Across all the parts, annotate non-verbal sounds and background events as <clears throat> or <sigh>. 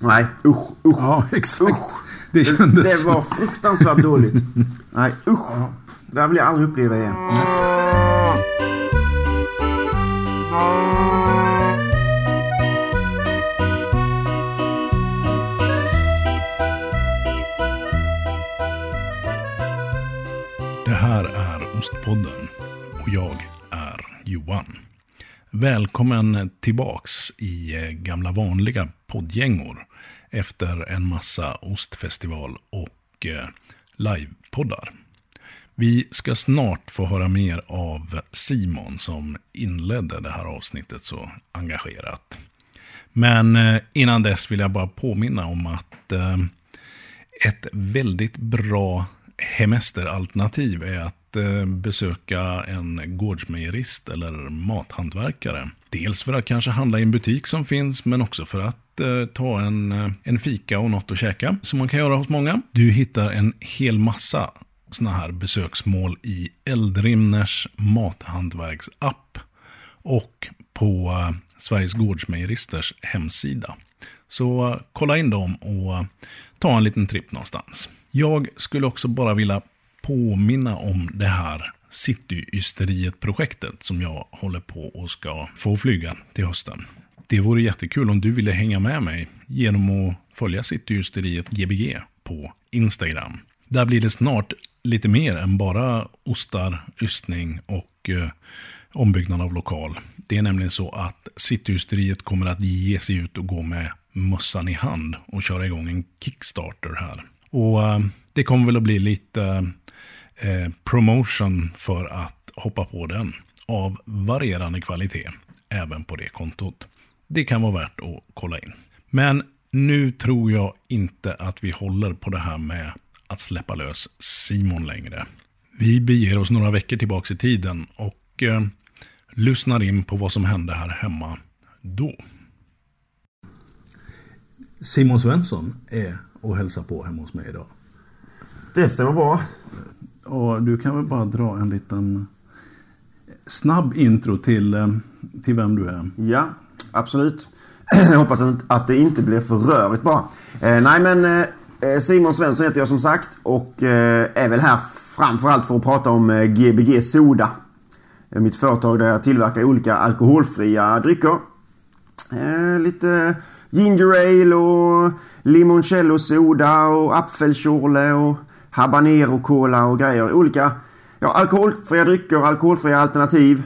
Nej, usch, usch. Ja, <laughs> exakt. Usch. Det Det, kändes... det var fruktansvärt dåligt. Nej, usch. Det här vill jag aldrig uppleva igen. Det här är Ostpodden och jag är Johan. Välkommen tillbaks i eh, gamla vanliga poddgängor efter en massa ostfestival och eh, livepoddar. Vi ska snart få höra mer av Simon som inledde det här avsnittet så engagerat. Men eh, innan dess vill jag bara påminna om att ett väldigt bra hemesteralternativ är att Eh, besöka en gårdsmejerist eller mathantverkare. Dels för att kanske handla i en butik som finns, men också för att eh, ta en, eh, en fika och något att käka, som man kan göra hos många. Du hittar en hel massa sådana här besöksmål i Eldrimners mathantverksapp och på eh, Sveriges Gårdsmejeristers hemsida. Så eh, kolla in dem och eh, ta en liten tripp någonstans. Jag skulle också bara vilja påminna om det här Cityysteriet-projektet som jag håller på och ska få flyga till hösten. Det vore jättekul om du ville hänga med mig genom att följa Cityysteriet Gbg på Instagram. Där blir det snart lite mer än bara ostar, ystning och eh, ombyggnad av lokal. Det är nämligen så att Cityhysteriet kommer att ge sig ut och gå med mössan i hand och köra igång en Kickstarter här. Och eh, det kommer väl att bli lite eh, promotion för att hoppa på den av varierande kvalitet även på det kontot. Det kan vara värt att kolla in. Men nu tror jag inte att vi håller på det här med att släppa lös Simon längre. Vi beger oss några veckor tillbaka i tiden och eh, lyssnar in på vad som hände här hemma då. Simon Svensson är och hälsar på hemma hos mig idag. Det stämmer bra. Och du kan väl bara dra en liten snabb intro till, eh, till vem du är. Ja, absolut. <clears throat> Jag hoppas att- det inte blir för rörigt bara. Eh, nej men eh, eh, Simon Svensson heter jag som sagt och eh, är väl här framförallt för att prata om eh, Gbg Soda. Mitt företag där jag tillverkar olika alkoholfria drycker. Lite ginger ale och limoncello soda och apfelschorle och habanero cola och grejer. Olika ja, alkoholfria drycker, alkoholfria alternativ.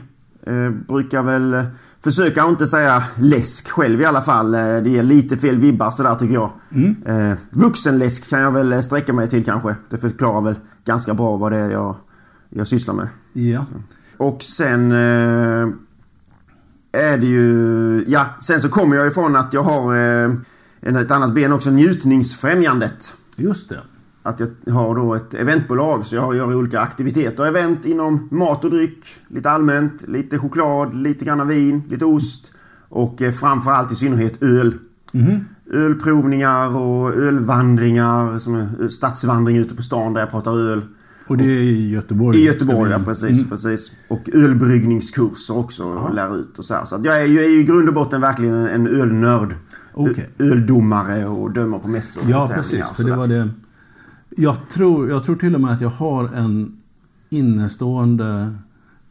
Eh, brukar väl eh, försöka inte säga läsk själv i alla fall. Eh, det ger lite fel vibbar sådär tycker jag. Eh, vuxenläsk kan jag väl eh, sträcka mig till kanske. Det förklarar väl ganska bra vad det är jag, jag sysslar med. Ja. Och sen eh, är det ju... Ja, sen så kommer jag ifrån att jag har eh, en- ett annat ben också, njutningsfrämjandet. Just det. Att jag har då ett eventbolag så jag gör olika aktiviteter. Event inom mat och dryck, lite allmänt, lite choklad, lite grann vin, lite ost och eh, framförallt i synnerhet öl. Ölprovningar och ölvandringar, som är stadsvandring ute på stan där jag pratar öl. Och det är i Göteborg. I Göteborg, ja Ska vi- precis, precis. Och ölbryggningskurser också och lär ut och så här. Så jag är ju, i grund och botten verkligen en, ölnörd. Ö- Öldomare och dömer på mässor Ja, precis. För det var det. Jag tror, jag tror till och med att jag har en innestående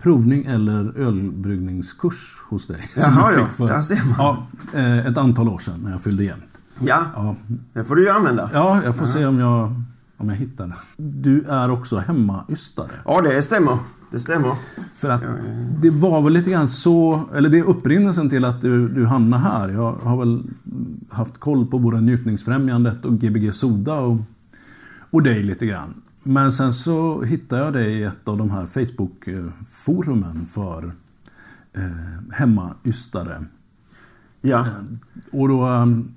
provning eller ölbryggningskurs hos dig. Jaha, ja. för- Där ser man. Ja, eh, ett antal år sedan när jag fyllde jämnt. Ja, Ja, det får du ju använda. ja jag får se om jag, om jag hittar det. Du är också hemmaystare. Ja, det stämmer. Det stämmer. För att det var väl lite grann så, eller det är upprinnelsen till att du, du hamnar här. Jag har väl haft koll på både Njutningsfrämjandet och Gbg Soda och, och dig lite grann. Men sen så hittade jag dig i ett av de här Facebook-forumen för eh, hemmaystare. Ja. Och då, um,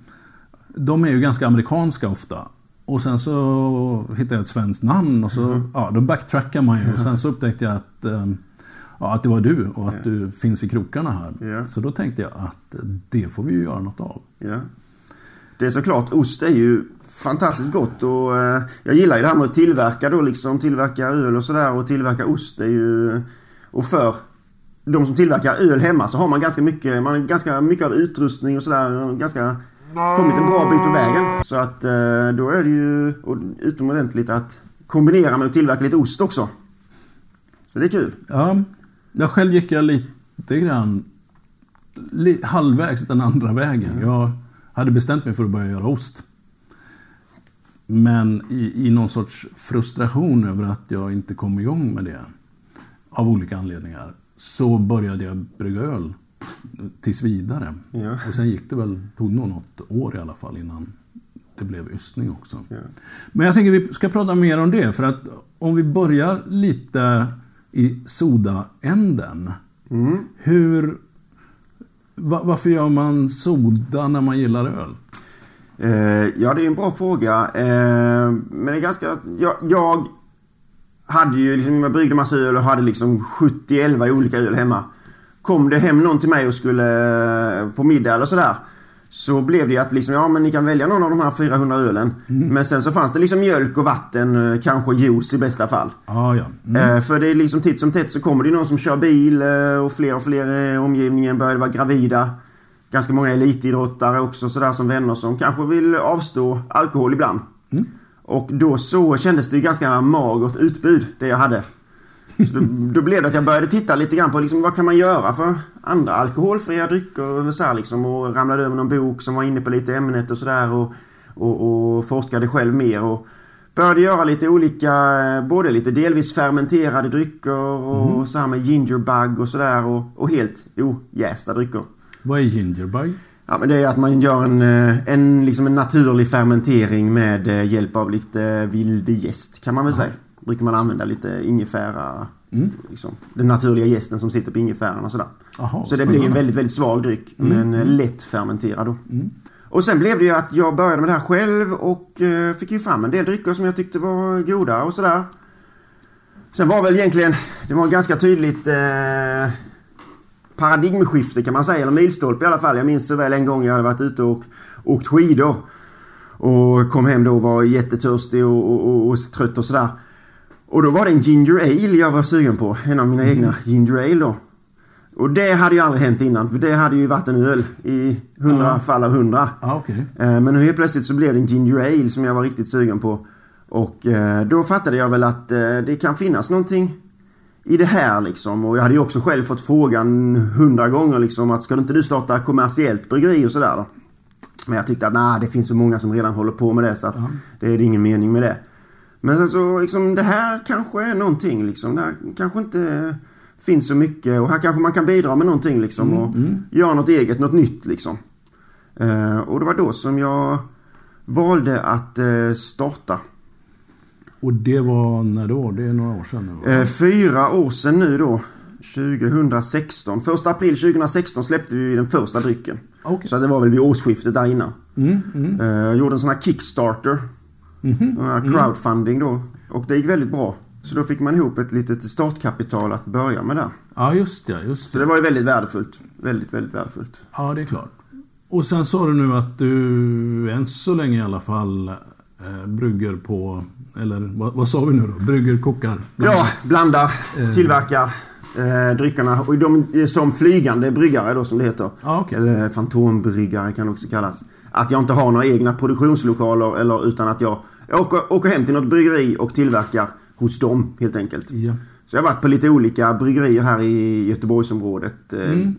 de är ju ganska amerikanska ofta. Och sen så hittade jag ett svenskt namn och så, ja, då backtrackar man ju. Och sen så upptäckte jag att, um, ja, att det var du och att du finns i krokarna här. Ja. Så då tänkte jag att det får vi ju göra något av. Ja. Det är såklart, ost är ju fantastiskt gott och eh, jag gillar ju det här med att tillverka då liksom, tillverka öl och sådär och tillverka ost är ju... Och för de som tillverkar öl hemma så har man ganska mycket, man har ganska mycket av utrustning och sådär, ganska kommit en bra bit på vägen. Så att eh, då är det ju utomordentligt att kombinera med att tillverka lite ost också. Så det är kul. Ja, jag själv gick jag lite grann li, halvvägs den andra vägen. Mm. Jag hade bestämt mig för att börja göra ost. Men i, i någon sorts frustration över att jag inte kom igång med det av olika anledningar så började jag brygga öl tills vidare. Ja. Och sen gick det väl, tog nog något år i alla fall innan det blev ystning också. Ja. Men jag tänker vi ska prata mer om det för att om vi börjar lite i sodaänden. Mm. Hur... Varför gör man soda när man gillar öl? Eh, ja, det är en bra fråga. Eh, men det är ganska... Jag, jag hade ju liksom, jag bryggde massa öl och hade liksom 70-11 olika öl hemma. Kom det hem någon till mig och skulle eh, på middag eller sådär. Så blev det att liksom, ja men ni kan välja någon av de här 400 ölen. Mm. Men sen så fanns det liksom mjölk och vatten, eh, kanske juice i bästa fall. Ah, ja. Mm. Eh, för det är liksom titt som tätt så kommer det någon som kör bil eh, och fler och fler i omgivningen började vara gravida. Ganska många elitidrottare också sådär som vänner som kanske vill avstå alkohol ibland. Mm. Och då så kändes det ganska magert utbud, det jag hade. Så då, då, blev det att jag började titta lite grann på liksom, vad kan man göra för andra alkoholfria drycker och så här, liksom, och ramlade över någon bok som var inne på lite ämnet och sådär och, och, och forskade själv mer. Och började göra lite olika, både lite delvis fermenterade drycker och mm. så här med gingerbug och sådär och, och helt ojästa drycker. Vad är gingerbug? Ja, men det är att man gör en, eh, en, liksom en naturlig fermentering med eh, hjälp av lite vild jäst kan man väl säga. Brukar man använda lite ingefära. Mm. Liksom, den naturliga gästen som sitter på ingefäran och sådär. Aha, så det blir en väldigt, väldigt svag dryck. Mm. Men mm. lätt fermenterad då. Mm. Och sen blev det ju att jag började med det här själv och uh, fick ju fram en del drycker som jag tyckte var goda och sådär. Sen var väl egentligen, det var ganska tydligt uh, paradigmskifte kan man säga, eller milstolpe i alla fall. Jag minns så väl en gång jag hade varit ute och åkt skidor. Och kom hem då och var jättetörstig och, och, och, och trött och sådär. Och då var det en ginger ale jag var sugen på. En av mina mm. egna ginger ale då. Och det hade ju aldrig hänt innan. För det hade ju varit en öl i hundra ja. fall av hundra. Ah, okay. Eh, men helt plötsligt så blev det en ginger ale som jag var riktigt sugen på. Och eh, då fattade jag väl att eh, det kan finnas någonting i det här liksom. Och jag hade ju också själv fått frågan hundra gånger liksom att ska inte du starta kommersiellt bryggeri och sådär då? Men jag tyckte att nej, det finns så många som redan håller på med det så att ja. det är ingen mening med det. Men sen så liksom det här kanske är någonting liksom. Det här kanske inte finns så mycket och här kanske man kan bidra med någonting liksom mm, och mm. göra något eget, något nytt liksom. Uh, och det var då som jag valde att uh, starta och det var när då? Det är några år sedan nu? Eh, fyra år sedan nu då. 2016. Första april 2016 släppte vi den första drycken. Okay. Så det var väl vid årsskiftet där innan. Mm, mm. Eh, jag gjorde en sån här Kickstarter. Mm -hmm. Crowdfunding då. Och det gick väldigt bra. Så då fick man ihop ett litet startkapital att börja med där. Ja, just det. Just det. Så det var ju väldigt värdefullt. Väldigt, väldigt värdefullt. Ja, det är klart. Och sen sa du nu att du än så länge i alla fall eh, brygger på eller vad, vad sa vi nu då? Brygger, kokar? Blandar. Ja, blandar, eh. tillverkar eh, dryckerna. Och de som flygande bryggare då som det heter. Ah, okay. Eller fantombryggare kan det också kallas. Att jag inte har några egna produktionslokaler eller utan att jag åker, åker hem till något bryggeri och tillverkar hos dem helt enkelt. Ja. Så jag har varit på lite olika bryggerier här i Göteborgsområdet. Eh, mm.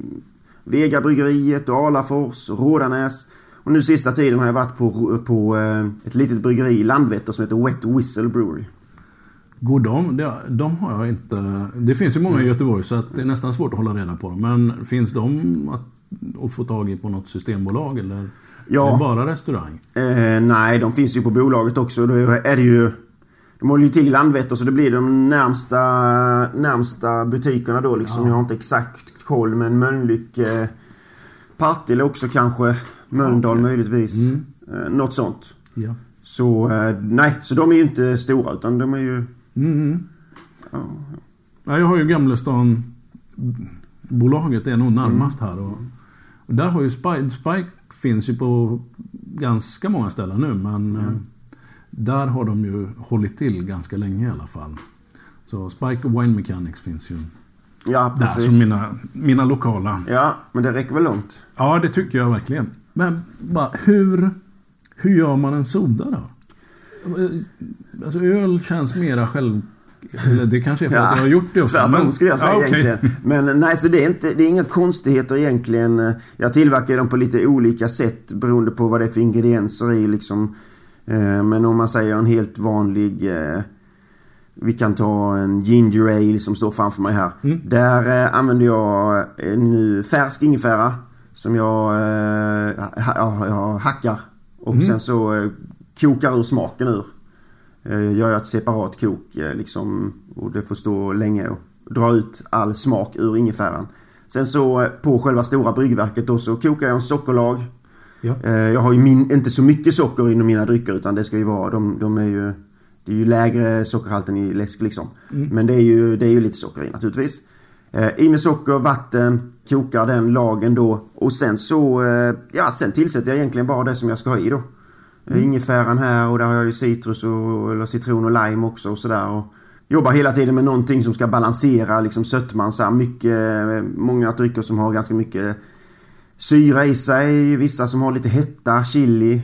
Vegabryggeriet Alafors Rådanäs. Och nu sista tiden har jag varit på, på eh, ett litet bryggeri i Landvetter som heter Wet Whistle Brewery. De? De, de har jag inte... Det finns ju många i mm. Göteborg så att det är nästan svårt att hålla reda på dem. Men finns de att, att få tag i på något systembolag eller ja. är det bara restaurang? Eh, nej, de finns ju på bolaget också. Då är det ju... De håller ju till i Landvetter så det blir de närmsta, närmsta butikerna då liksom. Ja. Jag har inte exakt koll men Mölnlyck, eh, Partille också kanske. Mölndal okay. möjligtvis. Mm. Eh, något sånt. Ja. Så eh, nej, så de är ju inte stora utan de är ju... Mm. Ja, ja. Jag har ju Gamlestan bolaget är nog närmast här. Och, och, där har ju Spike, Spike finns ju på ganska många ställen nu men mm. där har de ju hållit till ganska länge i alla fall. Så Spike och Wine Mechanics finns ju Ja, precis. Där som mina, mina lokala. Ja, men det räcker väl långt? Ja, det tycker jag verkligen. Men bara, hur, hur gör man en soda då? Alltså öl känns mera själv... Eller det kanske är för ja, att jag har gjort det också. Tvärtom men... skulle jag säga ja, okay. egentligen. Men nej, så det är, inte, det är inga konstigheter egentligen. Jag tillverkar dem på lite olika sätt beroende på vad det är för ingredienser i liksom. Eh, men om man säger en helt vanlig... Eh, vi kan ta en ginger ale som står framför mig här. Mm. Där eh, använder jag nu färsk ingefära. Som jag, jag hackar. Och mm. sen så kokar ur smaken ur. Gör jag ett separat kok liksom. Och det får stå länge och dra ut all smak ur ingefäran. Sen så på själva stora bryggverket då så kokar jag en sockerlag. Ja. Jag har ju min, inte så mycket socker inom mina drycker utan det ska ju vara, de, de är ju det är ju lägre sockerhalten i läsk liksom. Mm. Men det är, ju, det är ju lite socker i naturligtvis. Eh, I med socker, vatten, kokar den lagen då. Och sen så, eh, ja sen tillsätter jag egentligen bara det som jag ska ha i då. Mm. Ingefäran här och där har jag ju citrus och, eller citron och lime också och sådär. Jobbar hela tiden med någonting som ska balansera liksom sötman. Så här, mycket, eh, många drycker som har ganska mycket syra i sig. Vissa som har lite hetta, chili.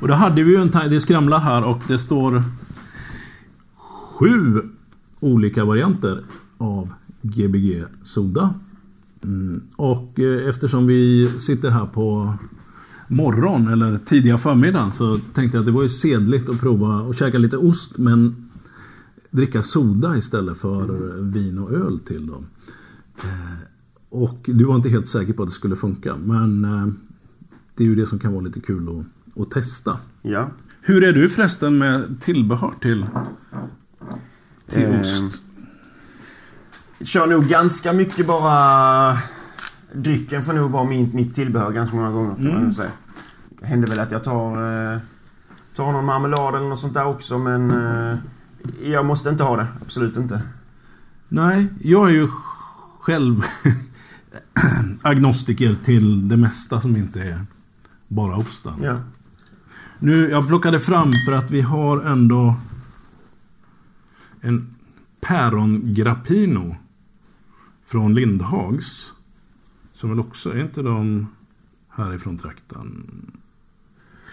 Och då hade vi ju en det skramlar här och det står sju olika varianter av Gbg Soda. Mm. Och eh, eftersom vi sitter här på morgon eller tidiga förmiddagen så tänkte jag att det var ju sedligt att prova att käka lite ost men dricka soda istället för vin och öl till dem. Eh, och du var inte helt säker på att det skulle funka men eh, det är ju det som kan vara lite kul att och testa. Ja. Hur är du förresten med tillbehör till, till eh, ost? Kör nog ganska mycket bara... Drycken får nog vara min, mitt tillbehör ganska många gånger. Kan mm. man säga. Det händer väl att jag tar, eh, tar någon marmelad eller något sånt där också men eh, jag måste inte ha det. Absolut inte. Nej, jag är ju själv <clears throat> agnostiker till det mesta som inte är bara osten. Ja. Nu, jag plockade fram för att vi har ändå en päron grappino från Lindhags. Som väl också, är inte de härifrån trakten?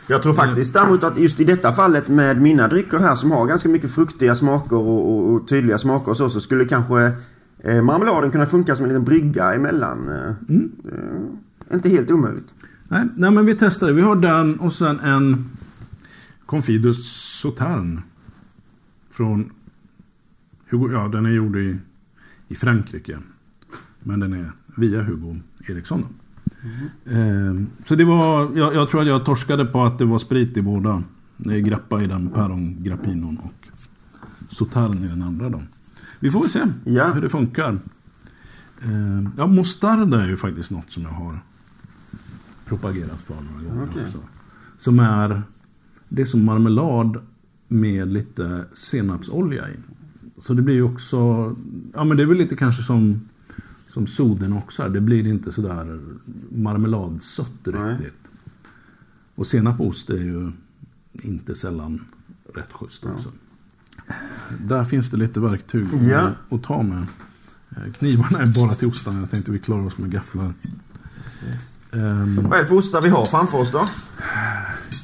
Jag tror faktiskt däremot att just i detta fallet med mina drycker här som har ganska mycket fruktiga smaker och, och, och tydliga smaker och så, så skulle kanske eh, marmeladen kunna funka som en liten brygga emellan. Eh, mm. eh, inte helt omöjligt. Nej, nej, men vi testar. Vi har den och sen en Confidus Sautern. Från... Ja, den är gjord i, i Frankrike. Men den är via Hugo Eriksson. Mm. Eh, så det var... Jag, jag, tror att jag torskade på att det var sprit i båda. Det är grappa i den, Päron Grappinon och Sautern i den andra. Då. Vi får väl se ja. hur det funkar. Eh, ja, mostarda är ju faktiskt något som jag har propagerat för några gånger okay. också. Som är, det är som marmelad med lite senapsolja i. Så det blir ju också, ja men det är väl lite kanske som, som soden också är. Det blir inte sådär marmeladsött riktigt. Och senapost är ju inte sällan rätt schysst också. Ja. Där finns det lite verktyg ja. att ta med. Knivarna är bara till ostarna. Jag tänkte vi klarar oss med gafflar. Um, Vad är det för ostar vi har framför oss då?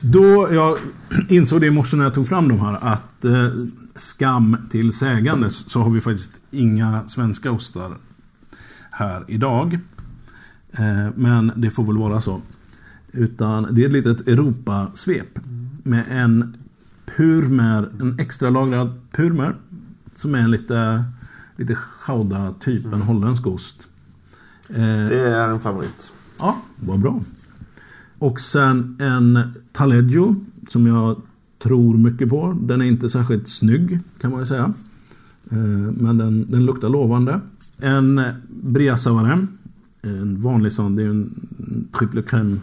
Då jag insåg det i morse när jag tog fram de här att eh, skam till sägandes så har vi faktiskt inga svenska ostar här idag. Eh, men det får väl vara så. Utan det är ett litet Europasvep med en purmer, en extra lagrad purmer som är en lite, lite chauda typ, en holländsk ost. Eh, det är en favorit. Ja, vad bra. Och sen en Taleggio som jag tror mycket på. Den är inte särskilt snygg kan man ju säga. Eh, men den, den luktar lovande. En Bria Savarem. En vanlig sån. Det är en triple crème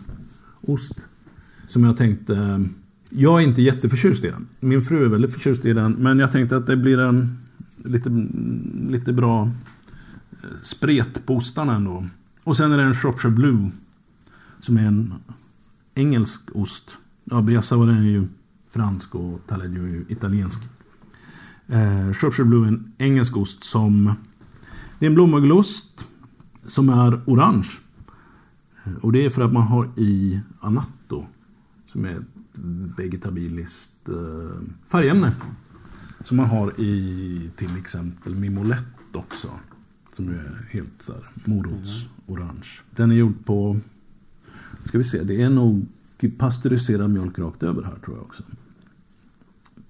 ost. Som jag tänkte... Jag är inte jätteförtjust i den. Min fru är väldigt förtjust i den. Men jag tänkte att det blir en lite, lite bra eh, spret på ostarna ändå. Och sen är det en Shropshire Blue. Som är en engelsk ost. Ja, Briassavar är ju fransk och Taleggio är ju italiensk. Eh, Shropshire Blue är en engelsk ost som... Det är en blåmögelost. Som är orange. Och det är för att man har i Anatto. Som är ett vegetabiliskt eh, färgämne. Som man har i till exempel Mimolett också. Som är helt så här morotsorange. Den är gjord på, ska vi se, det är nog pasteuriserad mjölk rakt över här tror jag också.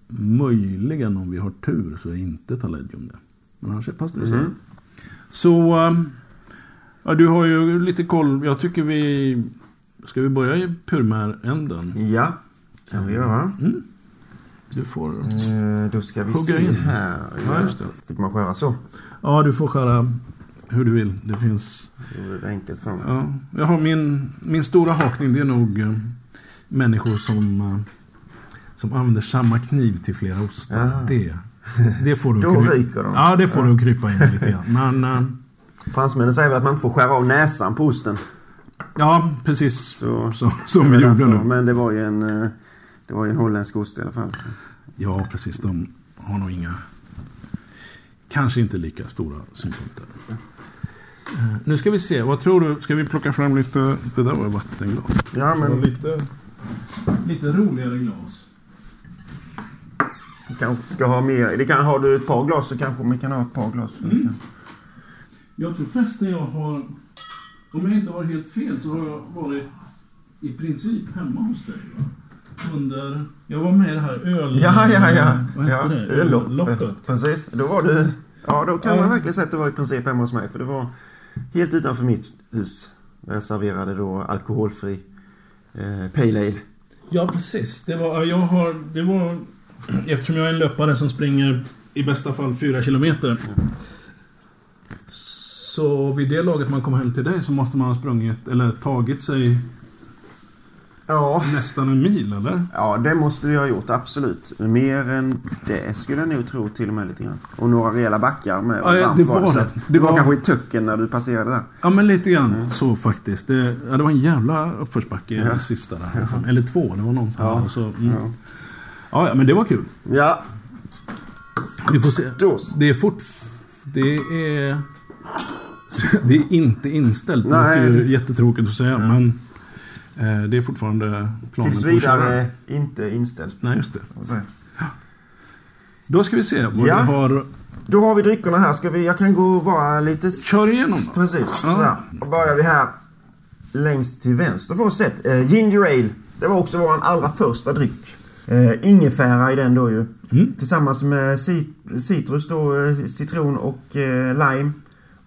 Möjligen om vi har tur så är inte Talegium det. Men annars är det pasteuriserad. Mm. Så, ähm, ja, du har ju lite koll. Jag tycker vi, ska vi börja i purmäränden? Ja, kan vi göra. Du får, Eh, då ska vi Hugga se in. här. Ja, just det. Fick man skära så? ja du får skära hur du vill. Det finns Det det enkelt för mig. Ja, jag har min, min stora hakning det är nog eh, människor som, eh, som använder samma kniv till flera ostar. Ja. Det, <laughs> det får du Då kry- ryker de. Ja, det får du krypa in lite grann. Men eh, Fransmännen säger väl att man inte får skära av näsan på osten. ja, precis Så, så, som vi gjorde nu. Men det var ju en, eh, det var ju en holländsk ost i alla fall. Så. Ja, precis. De har nog inga, kanske inte lika stora synpunkter. Eh, Nu ska vi se, vad tror du? Ska vi plocka fram lite, det där var vattenglas. Ja, men lite, lite roligare glas. Kanske ska ha mer. Det kan, har du ett par glas så kanske vi kan ha ett par glas. Mm. kan- Jag tror förresten jag har, om jag inte har helt fel, så har jag varit i princip hemma hos dig. Va? Under, jag var med i det här öl... Ja, ja, ja. Vad hette ja det? ölloppet. Ölloppet. Precis. Då var du... Ja, då kan Ja. man verkligen säga att du var i princip hemma hos mig. För det var helt utanför mitt hus. Där jag serverade då alkoholfri eh, Pale Ale. Ja, precis. Det var, jag har, det var, eftersom jag är en löpare som springer i bästa fall fyra kilometer. Så vid det laget man kom hem till dig så måste man ha sprungit, eller tagit sig Ja. nästan en mil, eller? Ja, det måste vi ha gjort. Absolut. Mer än det skulle jag nog tro till och med lite grann. Och några rejäla backar med. Ja, ja, det var så det. Det var var- kanske i tucken när du passerade där. Ja, men lite grann så faktiskt. Det, ja, det var en jävla uppförsbacke Ja. ja. sista där. Eller två, det var någon som Ja. så, mm. Ja. Ja. ja, men det var kul. Ja, Vi får se. Det är fort... Det är... <laughs> Det är inte inställt. Det Nej, är det- jättetråkigt att säga, men... Eh, det är fortfarande planen Tills vidare inte inställt. Nej, just det. Då ska vi se vad Ja. vi har... Då har vi dryckerna här. Ska vi, jag kan gå bara lite... Kör igenom då. Precis, Ja. sådär. Då börjar vi här längst till vänster får vi sett. Eh, ginger Ale. Det var också vår allra första dryck. Eh, ingefära i den då ju. Mm. Tillsammans med cit- citrus då, eh, citron och eh, lime.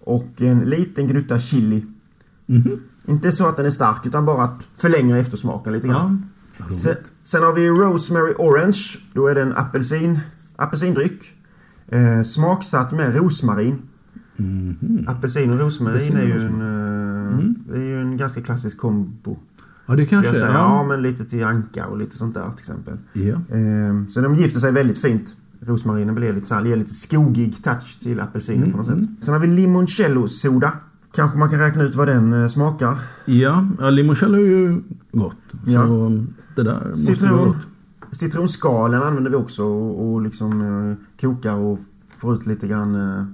Och en liten gnutta chili. Mhm. Inte så att den är stark utan bara att förlänga eftersmaken lite grann. Ja. Sen, har vi Rosemary Orange. Då är det en apelsin, apelsindryck. Eh, smaksatt med rosmarin. Mhm. Apelsin och rosmarin är ju en, eh, Mm. är ju en ganska klassisk kombo. Ja, det kanske Jag säga. Ja, Ja. men lite till anka och lite sånt där till exempel. Eh, så de gifter sig väldigt fint. Rosmarinen blir lite, så här, ger lite skogig touch till apelsinen Mm, på något sätt. mm. Sen har vi limoncello soda. Kanske man kan räkna ut vad den eh, smakar. Ja, ja limoncello är ju gott. Ja. Så det där måste vara gott. Citronskalen använder vi också och, och liksom eh, kokar och får ut lite grann, eh,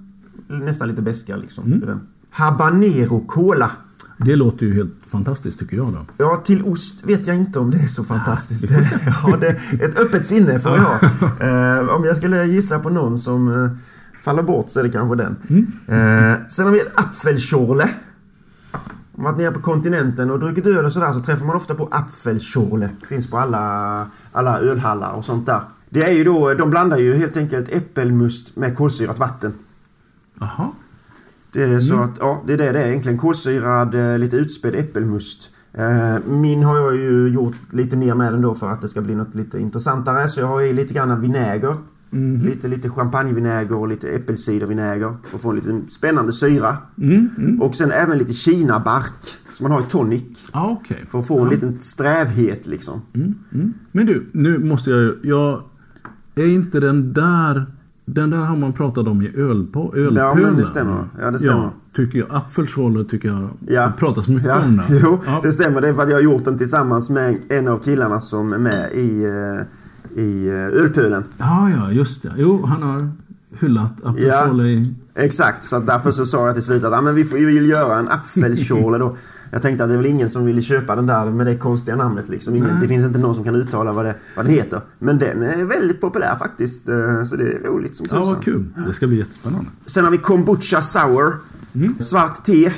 nästan lite beska liksom. Mm. Habanero cola. Det låter ju helt fantastiskt tycker jag då. Ja, till ost vet jag inte om det är så fantastiskt. <laughs> ja, det, ett öppet sinne får ha. Eh, om jag skulle gissa på någon som eh, faller bort så är det kanske den. Mm. Eh, sen har vi ett apfelschorle. Om man varit nere på kontinenten och druckit öl och sådär så träffar man ofta på apfelschorle. Finns på alla, alla ölhallar och sånt där. Det är ju då, de blandar ju helt enkelt äppelmust med kolsyrat vatten. Jaha. Det är så att, ja, det är det det är egentligen. Kolsyrad, eh, lite utspädd äppelmust. Eh, Min har jag ju gjort lite mer med den då för att det ska bli något lite intressantare. Så jag har i lite grann vinäger. Mhm. Lite, lite champagnevinäger och lite äppelcidervinäger. För att få en liten spännande syra. Mm, mm. Och sen även lite kinabark. Som man har i tonic. Ja, okej. För att få en liten strävhet liksom. Mm, mm. Men du, nu måste jag ju... Jag är inte den där... Den där har man pratat om i ölpo, ölpölen. Ja, men det stämmer. Ja, det stämmer. Ja, tycker jag. Apfelschorle tycker jag... Ja. Det pratas mycket Ja, om det. jo, Ja. det stämmer. Det är för att jag har gjort den tillsammans med en av killarna som är med i, eh, i eh, ölpölen. Ja, ja, just det. Jo, han har hyllat apfelschorle i Exakt, så därför så sa jag till slut att ah, men vi, får, vi vill göra en Apfelschorle då. Jag tänkte att det är väl ingen som ville köpa den där med det konstiga namnet liksom. Ingen, det finns inte någon som kan uttala vad det, vad det heter. Men den är väldigt populär faktiskt. eh, Så det är roligt som Ja, tusan. vad kul. Det ska bli jättespännande. Sen har vi kombucha sour. Svart te.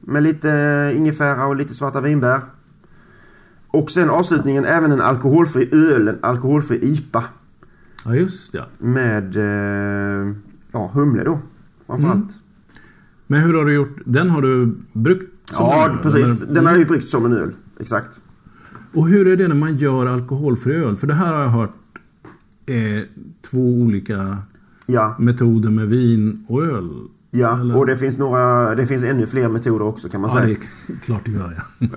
Med lite ingefära och lite svarta vinbär. Och sen avslutningen även en alkoholfri öl, en alkoholfri IPA. Ja, just ja. Med eh, ja, humle då. Framförallt. Men hur har du gjort? Den har du som Ja, öl, precis. eller? Den har ju bryggt som en öl. Exakt. Och hur är det när man gör alkoholfri öl? För det här har jag hört är två olika Ja, metoder med vin och öl. ja. Eller? och det finns, några, det finns ännu fler metoder också kan man Ja, det säga. är klart det gör jag.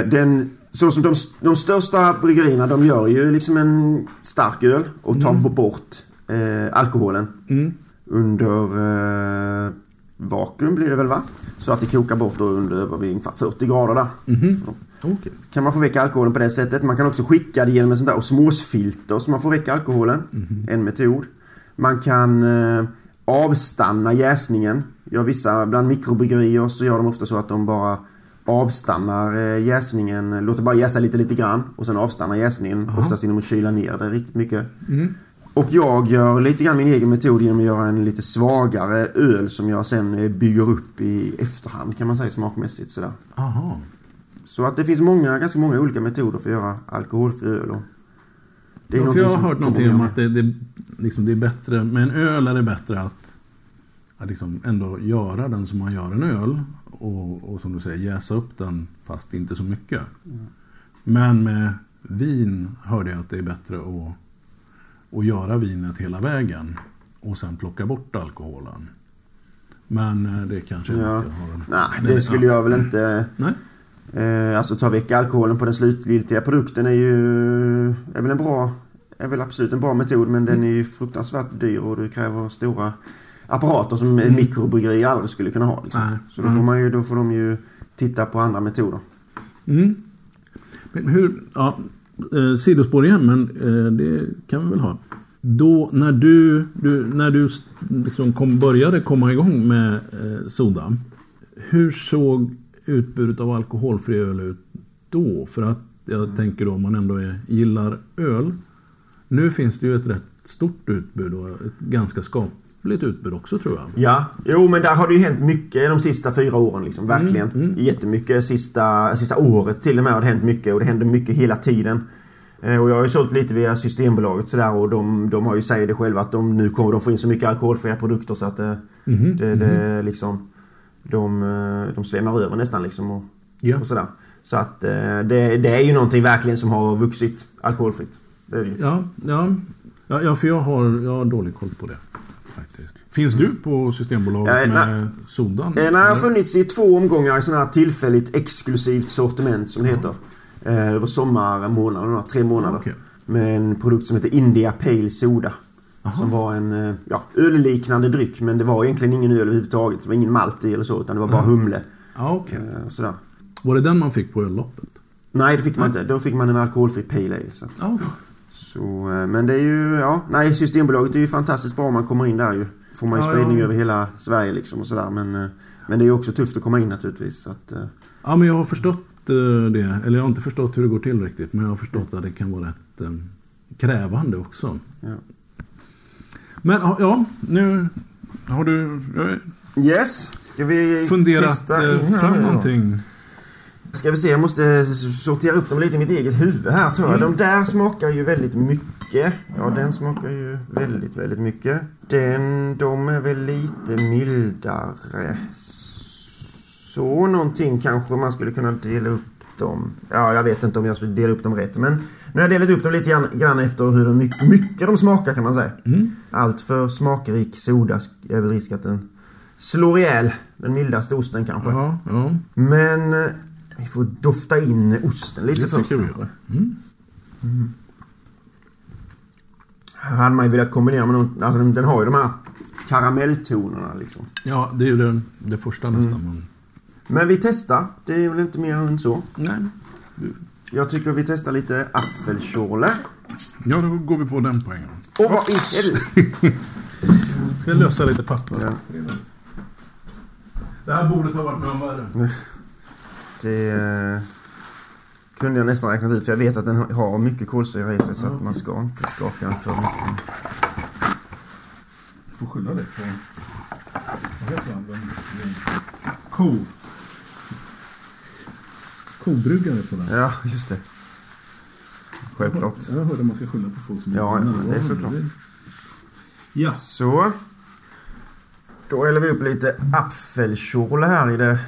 Eh, den, så som de, de största bryggerierna de gör ju liksom en stark öl och tar bort eh, alkoholen Mm. under eh, vakuum blir det väl va? Så att det kokar bort under ungefär 40 grader där. Okej. Kan man få väck alkoholen på det sättet. Man kan också skicka det genom ett sånt där osmosfilter så man får väck alkoholen. En metod. Man kan eh, avstanna jäsningen. Gör vissa, bland mikrobryggerier så gör de ofta så att de bara avstannar eh, jäsningen, låter bara jäsa lite lite grann och sen avstannar jäsningen. Oftast genom att kyla ner det riktigt mycket. Och jag gör lite grann min egen metod genom att göra en lite svagare öl som jag sen eh, bygger upp i efterhand kan man säga smakmässigt sådär. Aha. Så att det finns många, ganska många olika metoder för att göra alkoholfri öl. Det Ja, för jag har hört någonting om att det, det, liksom, det är bättre, med en öl är det bättre att, att liksom ändå göra den som man gör en öl. Och, och som du säger, jäsa upp den fast inte så mycket. Men med vin hörde jag att det är bättre att, att göra vinet hela vägen. Och sen plocka bort alkoholen. Men eh, det kanske Ja. inte har. Nej, det skulle jag väl inte... Nej. Eh, alltså ta väck alkoholen på den slutgiltiga produkten är ju... Är väl en bra... Är väl absolut en bra metod men den är ju fruktansvärt dyr och det kräver stora apparater som en mikrobryggeri aldrig skulle kunna ha. Liksom. Nej. Så då får, man ju, då får de ju titta på andra metoder. Mm. Men hur, ja, eh, sidospår igen, men eh, det kan vi väl ha. Då när du, du, när du liksom kom, började komma igång med eh, Soda. Hur såg utbudet av alkoholfri öl ut då? För att jag tänker då om man ändå är, gillar öl. Nu finns det ju ett rätt stort utbud och ett ganska skapligt utbud också tror jag. Ja, jo men där har det ju hänt mycket de sista fyra åren. Liksom, verkligen. Jättemycket. Sista, sista året till och med har det hänt mycket och det händer mycket hela tiden. Eh, Och jag har ju sålt lite via Systembolaget sådär och de, de har ju säger det själva att de nu kommer de få in så mycket alkoholfria produkter så att det, det, det liksom... De, eh, de svämmar över nästan liksom och, Ja. och sådär. Så att eh, det, det är ju någonting verkligen som har vuxit alkoholfritt. Det är det ju. Ja, ja, ja för jag har, jag har dålig koll på det. Faktiskt. Finns du på Systembolaget Ja, med Sodan? Eh, nej, det har funnits i två omgångar i sådana här tillfälligt exklusivt sortiment som det heter. Eh, över sommarmånaderna, tre månader. Okej. Med en produkt som heter India Pale Soda. Som var en eh, ja, ölliknande dryck men det var egentligen ingen öl överhuvudtaget. Det var ingen malt i eller så utan det var bara humle. Ja, okej. Eh, sådär. Var det den man fick på ölloppet? Nej, det fick man inte. Då fick man en alkoholfri Pale Ale. Så. Ja, okej. Så, eh, men det är ju, ja, nej Systembolaget är ju fantastiskt bra om man kommer in där ju. Får man ju Ja, spridning ja. över hela Sverige liksom och sådär. Men, eh, men det är ju också tufft att komma in naturligtvis. Att, eh, ja, men jag har förstått det. Eller jag har inte förstått hur det går till riktigt. Men jag har förstått att det kan vara rätt krävande också. Ja. Men ja, nu har du Yes, ska vi funderat fram nu då? Ska vi se, jag måste sortera upp dem lite i mitt eget huvud här tror jag. De där smakar ju väldigt mycket. Ja, den smakar ju väldigt, väldigt mycket. Den, de är väl lite mildare. Så någonting kanske man skulle kunna dela upp dem. Ja, jag vet inte om jag skulle dela upp dem rätt. Men nu har jag delat upp dem lite grann, grann efter hur mycket, mycket de smakar kan man säga. Allt för smakrik soda är väl risk att den slår ihjäl den mildaste osten kanske. Ja, ja. Men eh, vi får dofta in osten lite Det först. tycker vi kanske. gör. Mm. Här hade man ju velat kombinera med någon, alltså den, har ju de här karamelltonerna liksom. Ja, det är ju det, det första nästan. Mm. Men vi testar, det är väl inte mer än så. Nej. Jag tycker vi testar lite apfelschorle. Ja, då går vi på den på en gång. Och vad är det? <laughs> Ska jag lösa lite papper? Ja. Det här bordet har varit med om värre. <laughs> Det eh, kunde jag nästan räknat ut för jag vet att den har- mycket kolsyra i sig så att man ska inte skaka den för mycket. Du får skylla dig på... Vad heter han? Den, den, ko. Kobryggare på den. Ja, just det. Självklart. Jag hörde man ska skylla på folk som Ja, ja, det är såklart. Ja. Så. Då häller vi upp lite apfelschorle här i det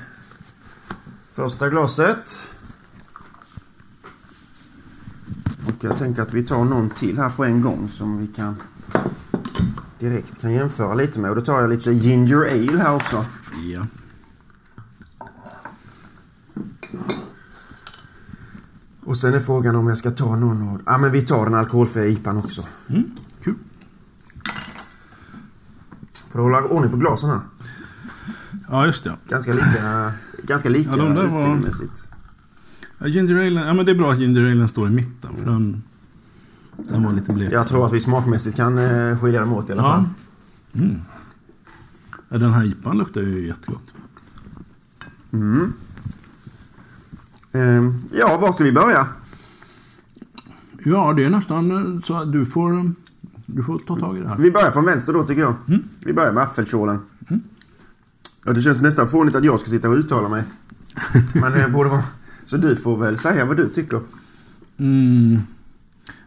första glaset. Och jag tänker att vi tar någon till här på en gång som vi kan direkt kan jämföra lite med. Och då tar jag lite ginger ale här också. ja. Och sen är frågan om jag ska ta någon av... Ja, men vi tar den alkoholfria IPAn också. Mm, kul. För att hålla ordning på glasen här. Ja, just det. Ganska lika, ganska lika Ja, var-. Ja, ginger ale, ja, men det är bra att ginger ale står i mitten. För den, den var lite blek. Jag tror att vi smakmässigt kan eh, skilja dem åt i alla fall. Ja. Mm. Ja, den här IPAn luktar ju jättegott. Mm. Ehm, ja, var ska vi börja? Ja, det är nästan eh, så att du får, du får ta tag i det här. Vi börjar från vänster då tycker jag. Mm. Vi börjar med apfelkjolen. Ja, det känns nästan fånigt att jag ska sitta och uttala mig. Men det borde vara... Så du får väl säga vad du tycker. Mm.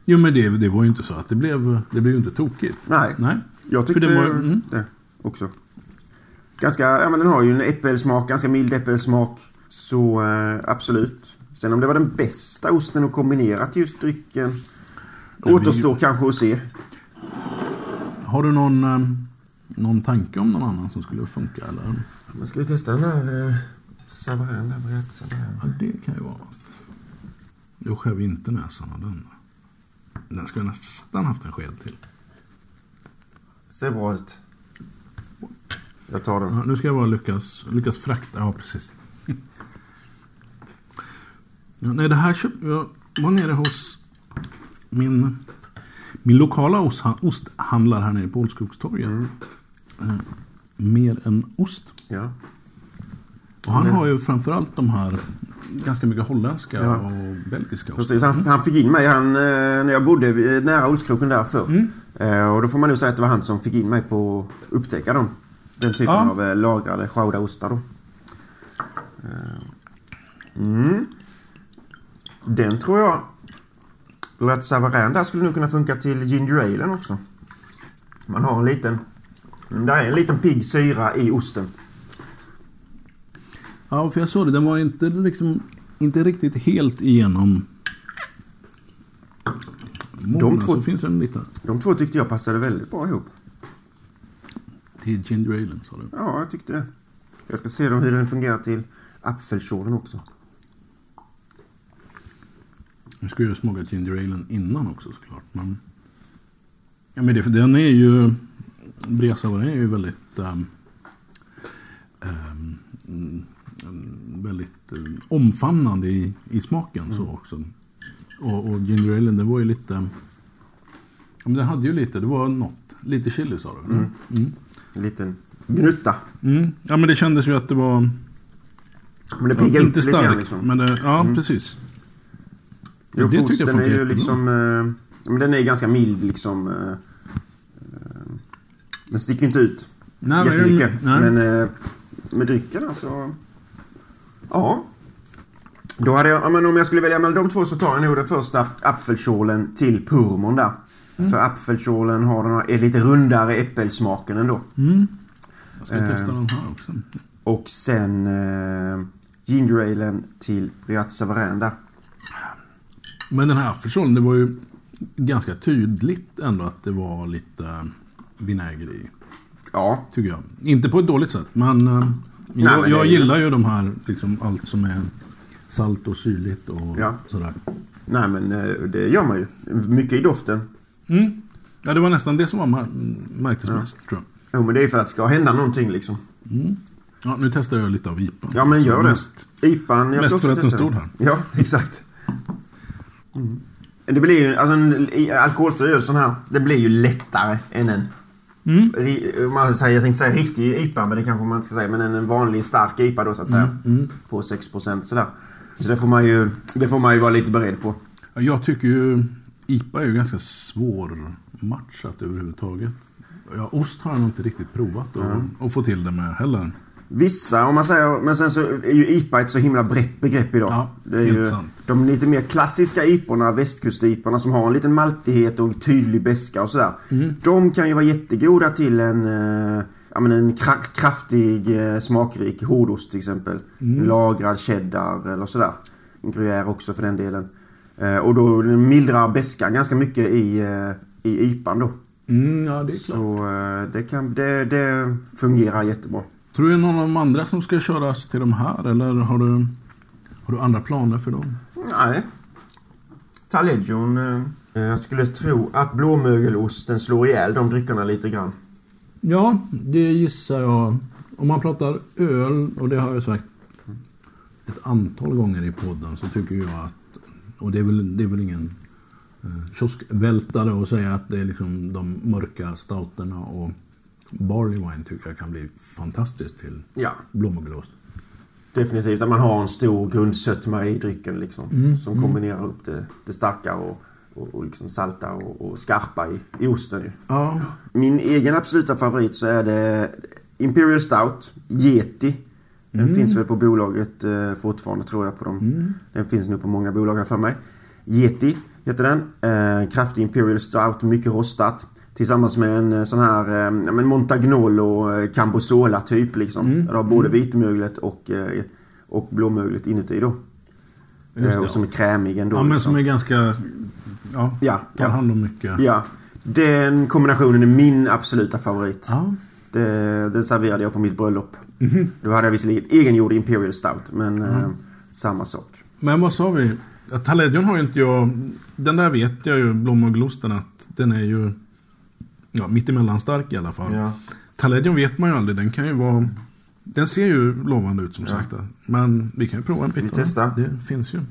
Jo, men det, det var ju inte så att det blev, det blev ju inte tokigt. Nej, Nej. jag tyckte För det var- mm. det också. Ganska, ja men den har ju en äppelsmak, ganska mild äppelsmak. Så eh, absolut. Sen om det var den bästa osten att kombinera till just drycken återstår kanske att se. Har du någon, eh, någon tanke om någon annan som skulle funka? Eller? Men ska vi testa den här eh, Savarin. Ja, det kan ju vara. Då skär vi inte näsan av den. Den ska jag nästan haft en sked till. Ser bra ut. Jag tar den. Ja, nu ska jag bara lyckas, lyckas frakta. Ja, precis. Ja, nej, det här köpte jag. var nere hos min, min lokala ostha- osthandlare här nere på Olskogstorget. Eh, mer än ost. Ja. Och han har ju framförallt de här ganska mycket holländska Ja. och belgiska ostar. Precis, han, han fick in mig han, eh, när jag bodde vid- nära Olskroken där förr. Mm. Eh, och då får man nog säga att det var han som fick in mig på att upptäcka dem. Den typen Ja. av eh, lagrade chowdaostar då. Eh, mm. Den tror jag... Lat Savarin där skulle nog kunna funka till ginger alen också. Man har en liten... Där är en liten pigg syra i osten. Ja, för jag såg det. Den var inte, liksom, inte riktigt helt igenom mogen. två- Så finns det en liten De två tyckte jag passade väldigt bra ihop. till ginger alen, sa du. Ja, jag tyckte det. Jag ska se hur den fungerar till apfelkjolen också. Nu ska jag ju smaka ginger alen innan också såklart. Men, ja, men det, för den är ju... Bresauer är ju väldigt... ehm, mm, väldigt eh, omfamnande i, i smaken så också. Och, och ginger alen, det var ju lite... Ja, men den hade ju lite, det var något. Lite chili sa du? Mm. Mm. En liten gnutta. Mm. Ja men det kändes ju att det var... Men det Ja, piggar upp inte starkt, liksom. men det, ja precis. Jo, det tyckte jag är funkar ju jättebra. liksom... Eh, ja, men den är ganska mild liksom. Eh, den sticker inte ut Nej, men- jättemycket. nej. Men eh, med drycken alltså... Ja. Då hade jag, ja, men om jag skulle välja mellan de två så tar jag nog den första apfelkjolen till purmon där. Mm. För apfelkjolen har den här, är lite rundare äppelsmaken ändå. Mm. Jag ska Eh. testa den här också. Och sen eh, ginger alen till Briat Savarin där. Men den här apfelkjolen, det var ju ganska tydligt ändå att det var lite vinäger i. Ja, Tycker jag. Inte på ett dåligt sätt, men, eh, Nej, jag, men jag det är ju- gillar ju de här, liksom allt som är salt och syrligt och Ja. sådär. nej men eh, det gör man ju. Mycket i doften. Mm. Ja, det var nästan det som var mar- märktes mest, tror jag. Jo men det är för att det ska hända någonting liksom. Ja, nu testar jag lite av IPA. Ja men gör det. Mest. IPAn, jag Mest ska för att den testa stod här. Ja, <laughs> exakt. Mm. Det blir ju, alltså en i- alkoholfri öl sån här, det blir ju lättare än en Mm. Man säger, jag tänkte säga riktig IPA, men det kanske man inte ska säga. Men en vanlig stark IPA då så att säga. Mm. På 6% sådär. Så det får, man ju, det får man ju vara lite beredd på. Ja, Jag tycker ju IPA är ju ganska svårmatchat överhuvudtaget. Ja, ost har jag nog inte riktigt provat att, att få till det med heller. Vissa, om man säger, men sen så är ju IPA ett så himla brett begrepp idag. Ja, det är ju sant. de lite mer klassiska IPorna, västkust-IPorna som har en liten maltighet och en tydlig beska och sådär. Mm. De kan ju vara jättegoda till en, eh, ja, men en kra- kraftig, eh, smakrik hårdost till exempel. Mm. Lagrad cheddar eller sådär. En gruyère också för den delen. Eh, och då mildrar beskan ganska mycket i, eh, i IPan då. Mm, ja, det är klart. Så det, kan, det, det fungerar jättebra. Tror du det är någon av de andra som ska köras till de här eller har du, har du andra planer för dem? Nej. Talegion. Eh, jag skulle tro att blåmögelosten slår ihjäl de dryckerna lite grann. Ja, det gissar jag. Om man pratar öl, och det har jag sagt ett antal gånger i podden, så tycker jag att, och det är väl, det är väl ingen eh, kioskvältare att säga att det är liksom de mörka stouterna och barley wine tycker jag kan bli fantastiskt till Ja, blåmögelost. definitivt. Att man har en stor grundsötma i drycken liksom. som kombinerar upp det, det starka och, och, och liksom salta och, och skarpa i, i osten ju. Ja, Min egen absoluta favorit så är det Imperial Stout, Yeti. Den finns väl på bolaget eh, fortfarande tror jag på dem. Den finns nu på många bolag här för mig. Yeti heter den. Eh, kraftig Imperial Stout, mycket rostat. Tillsammans med en eh, sån här eh, ja, men Montagnolo eh, Cambosola typ liksom. Där du har både vitmöglet och, och blåmöglet inuti då. just det. och som är krämig ändå. ja men liksom. som är ganska... Ja, Ja, tar ja. hand om mycket. Ja, den kombinationen är min absoluta favorit. Ja. Det, den serverade jag på mitt bröllop. Mhm. Då hade jag visserligen egengjord Imperial Stout, men eh, samma sak. Men vad sa vi? Att Talegion har ju inte jag... Den där vet jag ju, blåmögelosten, att den är ju ja, mittemellan stark i alla fall. Ja. Talegion vet man ju aldrig, den kan ju vara... Den ser ju lovande ut som Ja. sagt. Men vi kan ju prova en bit. Vi testar. Det finns ju.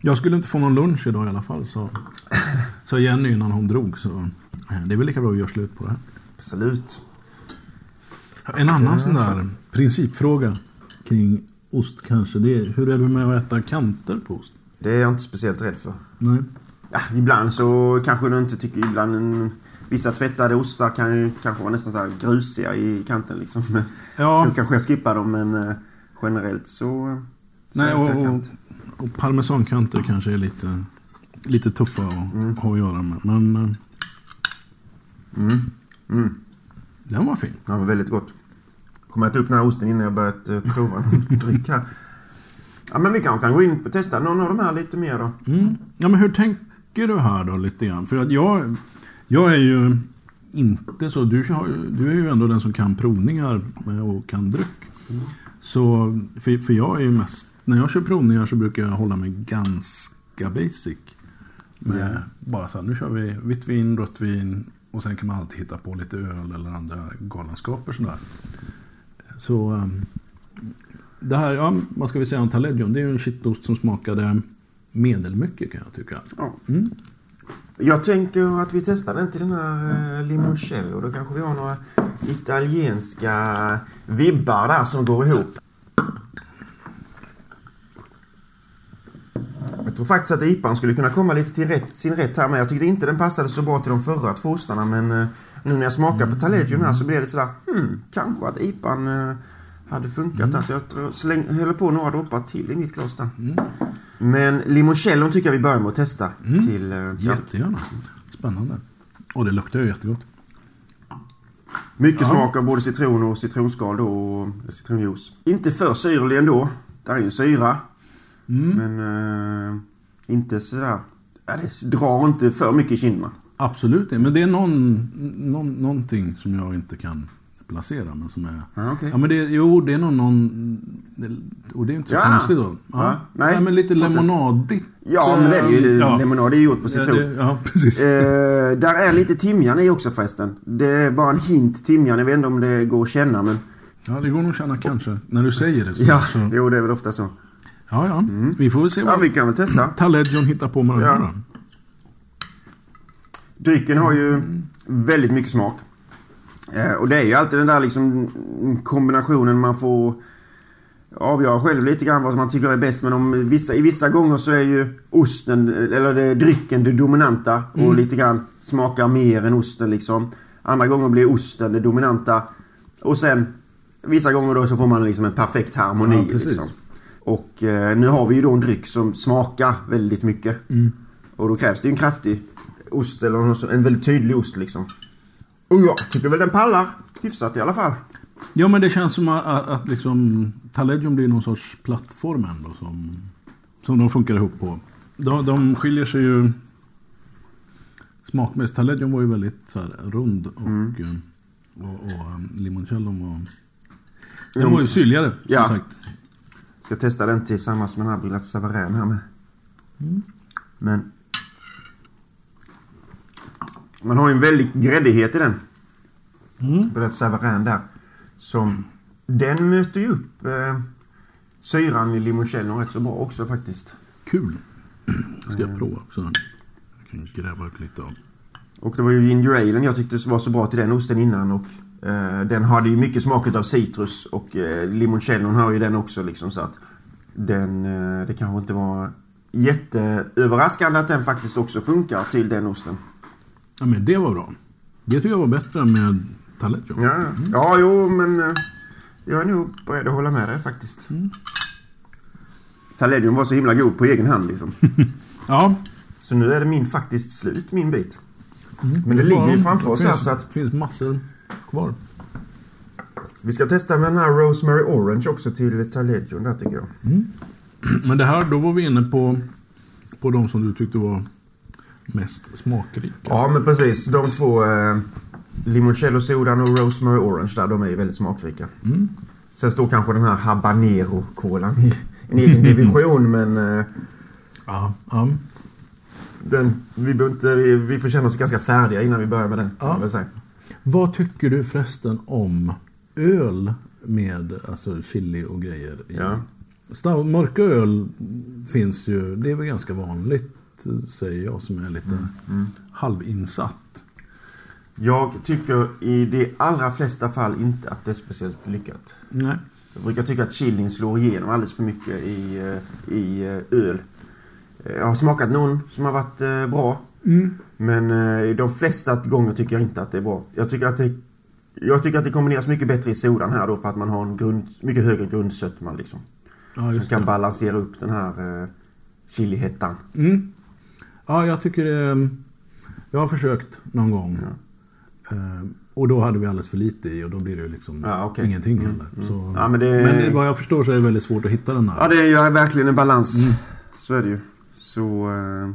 Jag skulle inte få någon lunch idag i alla fall, så sa Jenny innan hon drog. Så eh, det är väl lika bra att göra slut på det här. Absolut. En annan sån där principfråga kring ost kanske, det är hur är det med att äta kanter på ost? Det är jag inte speciellt rädd för. Nej. Ja, ibland så kanske du inte tycker... Ibland en, vissa tvättade ostar kan ju kanske vara nästan så här grusiga i kanten liksom. Men Ja, <laughs> Då kanske jag skippar dem, men eh, generellt så... så Nej, och, och, och parmesankanter kanske är lite, lite tuffa att Mm. ha att göra med. Men eh, Mm. Mm. den var fin. Ja, men väldigt gott. Kommer jag äta upp den här osten innan jag börjat eh, prova någon <laughs> dryck här. Ja, men vi kanske kan gå in och testa någon av de här lite mer då. Mm. Ja, men hur tänker du här då lite grann? För att jag, jag är ju inte så... Du, du är ju ändå den som kan provningar med- och kan dryck. Så, för, för jag är ju mest... När jag kör provningar så brukar jag hålla mig ganska basic. Med Ja. Bara så här, nu kör vi vitt vin, rött vin och sen kan man alltid hitta på lite öl eller andra galenskaper sådär. Så ehm, det här, ja, vad ska vi säga om Talegion? Det är ju en kittost som smakade medelmycket kan jag tycka. Mm. Jag tänker att vi testar den till den här eh, limoncello. Då kanske vi har några italienska vibbar där som går ihop. Jag tror faktiskt att IPAn skulle kunna komma lite till rätt, sin rätt här med. Jag tyckte inte den passade så bra till de förra två ostarna men eh, nu när jag smakar på Talegion här så blir det sådär, hmm, kanske att IPAn eh, hade funkat där. Så jag tror, släng, häller på några droppar till i mitt glas där. Men limoncellon tycker jag vi börjar med att testa. Till, eh, ja. Jättegärna. Spännande. Och det luktar ju jättegott. Mycket Ja. smak av både citron och citronskal då och citronjuice. Inte för syrlig ändå. Där är ju syra. Mm. Men eh, inte sådär... Ja, det drar inte för mycket i kinderna. Absolut inte. Men det är någon, någon, någonting som jag inte kan placera. Men som är... Ja, okej. Ja men det, jo, det är nog någon... Och det är inte så Ja. konstigt då. Ja. Ja, nej, men lite fortsätt. lemonadigt. Ja, men det är ju. Ja. Lemonad är gjort på Ja, citron. det, ja, precis. Eh, där är lite timjan i också förresten. Det är bara en hint timjan. Jag vet inte om det går att känna men... Ja, det går nog att känna kanske. När du säger det. Så, Ja, så, jo det är väl ofta så. ja, ja. Vi får väl se Ja, vad vi kan väl testa. Talegion hittar på med den Ja. här. Drycken har ju väldigt mycket smak. Eh, och det är ju alltid den där liksom kombinationen man får avgöra själv lite grann vad man tycker är bäst. Men om vissa, i vissa gånger så är ju osten, eller det, drycken det dominanta och Mm. lite grann smakar mer än osten liksom. Andra gånger blir osten det dominanta. Och sen vissa gånger då så får man liksom en perfekt harmoni. Ja, liksom. Och eh, nu har vi ju då en dryck som smakar väldigt mycket. Mm. Och då krävs det ju en kraftig ost eller en väldigt tydlig ost liksom. Och jag tycker väl den pallar hyfsat i alla fall. Ja, men det känns som att, att, att liksom, Talegion blir någon sorts plattform ändå som, som de funkar ihop på. De, de skiljer sig ju smakmässigt. Talegion var ju väldigt så här, rund och, Mm. eh, och, och um, limoncello var... Den Mm. var ju syrligare, som Ja. sagt. Ska testa den tillsammans med den här Savarin här med. Men... Man har ju en väldig gräddighet i den. Mm. Brillat Savarin där. Som... Den möter ju upp eh, syran i limoncello rätt så bra också faktiskt. Kul. <clears throat> Ska jag prova också. Jag kan gräva upp lite av. Och det var ju ginger alen jag tyckte var så bra till den osten innan och eh, den hade ju mycket smak av citrus och eh, limoncellon har ju den också liksom så att den, eh, det kanske inte var jätteöverraskande att den faktiskt också funkar till den osten. Ja, men det var bra. Det tycker jag var bättre med Talegion. Ja, ja jo men eh, jag är nog beredd att hålla med dig faktiskt. Talegion var så himla god på egen hand liksom. <laughs> Ja. Så nu är det min faktiskt slut, min bit. Men det ligger ju framför det oss här så att finns massor kvar. vi ska testa med den här Rosemary Orange också till Talegion där tycker jag. <clears throat> Men det här, då var vi inne på, på de som du tyckte var mest smakrika. Ja, men precis. De två, eh, limoncello sodan och rosemary orange där, de är ju väldigt smakrika. Mm. Sen står kanske den här habanero kolan i en egen division, <laughs> men eh, Ja, ja. den, vi, inte, vi, vi får känna oss ganska färdiga innan vi börjar med den. Ja. Vad tycker du förresten om öl med alltså chili och grejer i? Ja. Mörka öl finns ju, det är väl ganska vanligt säger jag som är lite Mm. halvinsatt. Jag tycker i de allra flesta fall inte att det är speciellt lyckat. Nej. Jag brukar tycka att chilin slår igenom alldeles för mycket i, eh, i eh, öl. Eh, Jag har smakat någon som har varit bra. Mm. Men de flesta gånger tycker jag inte att det är bra. Jag tycker att det, jag tycker att det kombineras mycket bättre i sodan här då för att man har en grund, mycket högre grundsötma liksom. Ja, som kan det. balansera upp den här chilihettan. Mm. Ja, jag tycker det... Jag har försökt någon gång. Eh, och då hade vi alldeles för lite i och då blir det liksom Ja, okej. ingenting Mm, heller. mm. Så, Ja, men det- men vad jag förstår så är det väldigt svårt att hitta den här. Ja, det är ju verkligen en balans. Mm. Så är det ju. Så eh,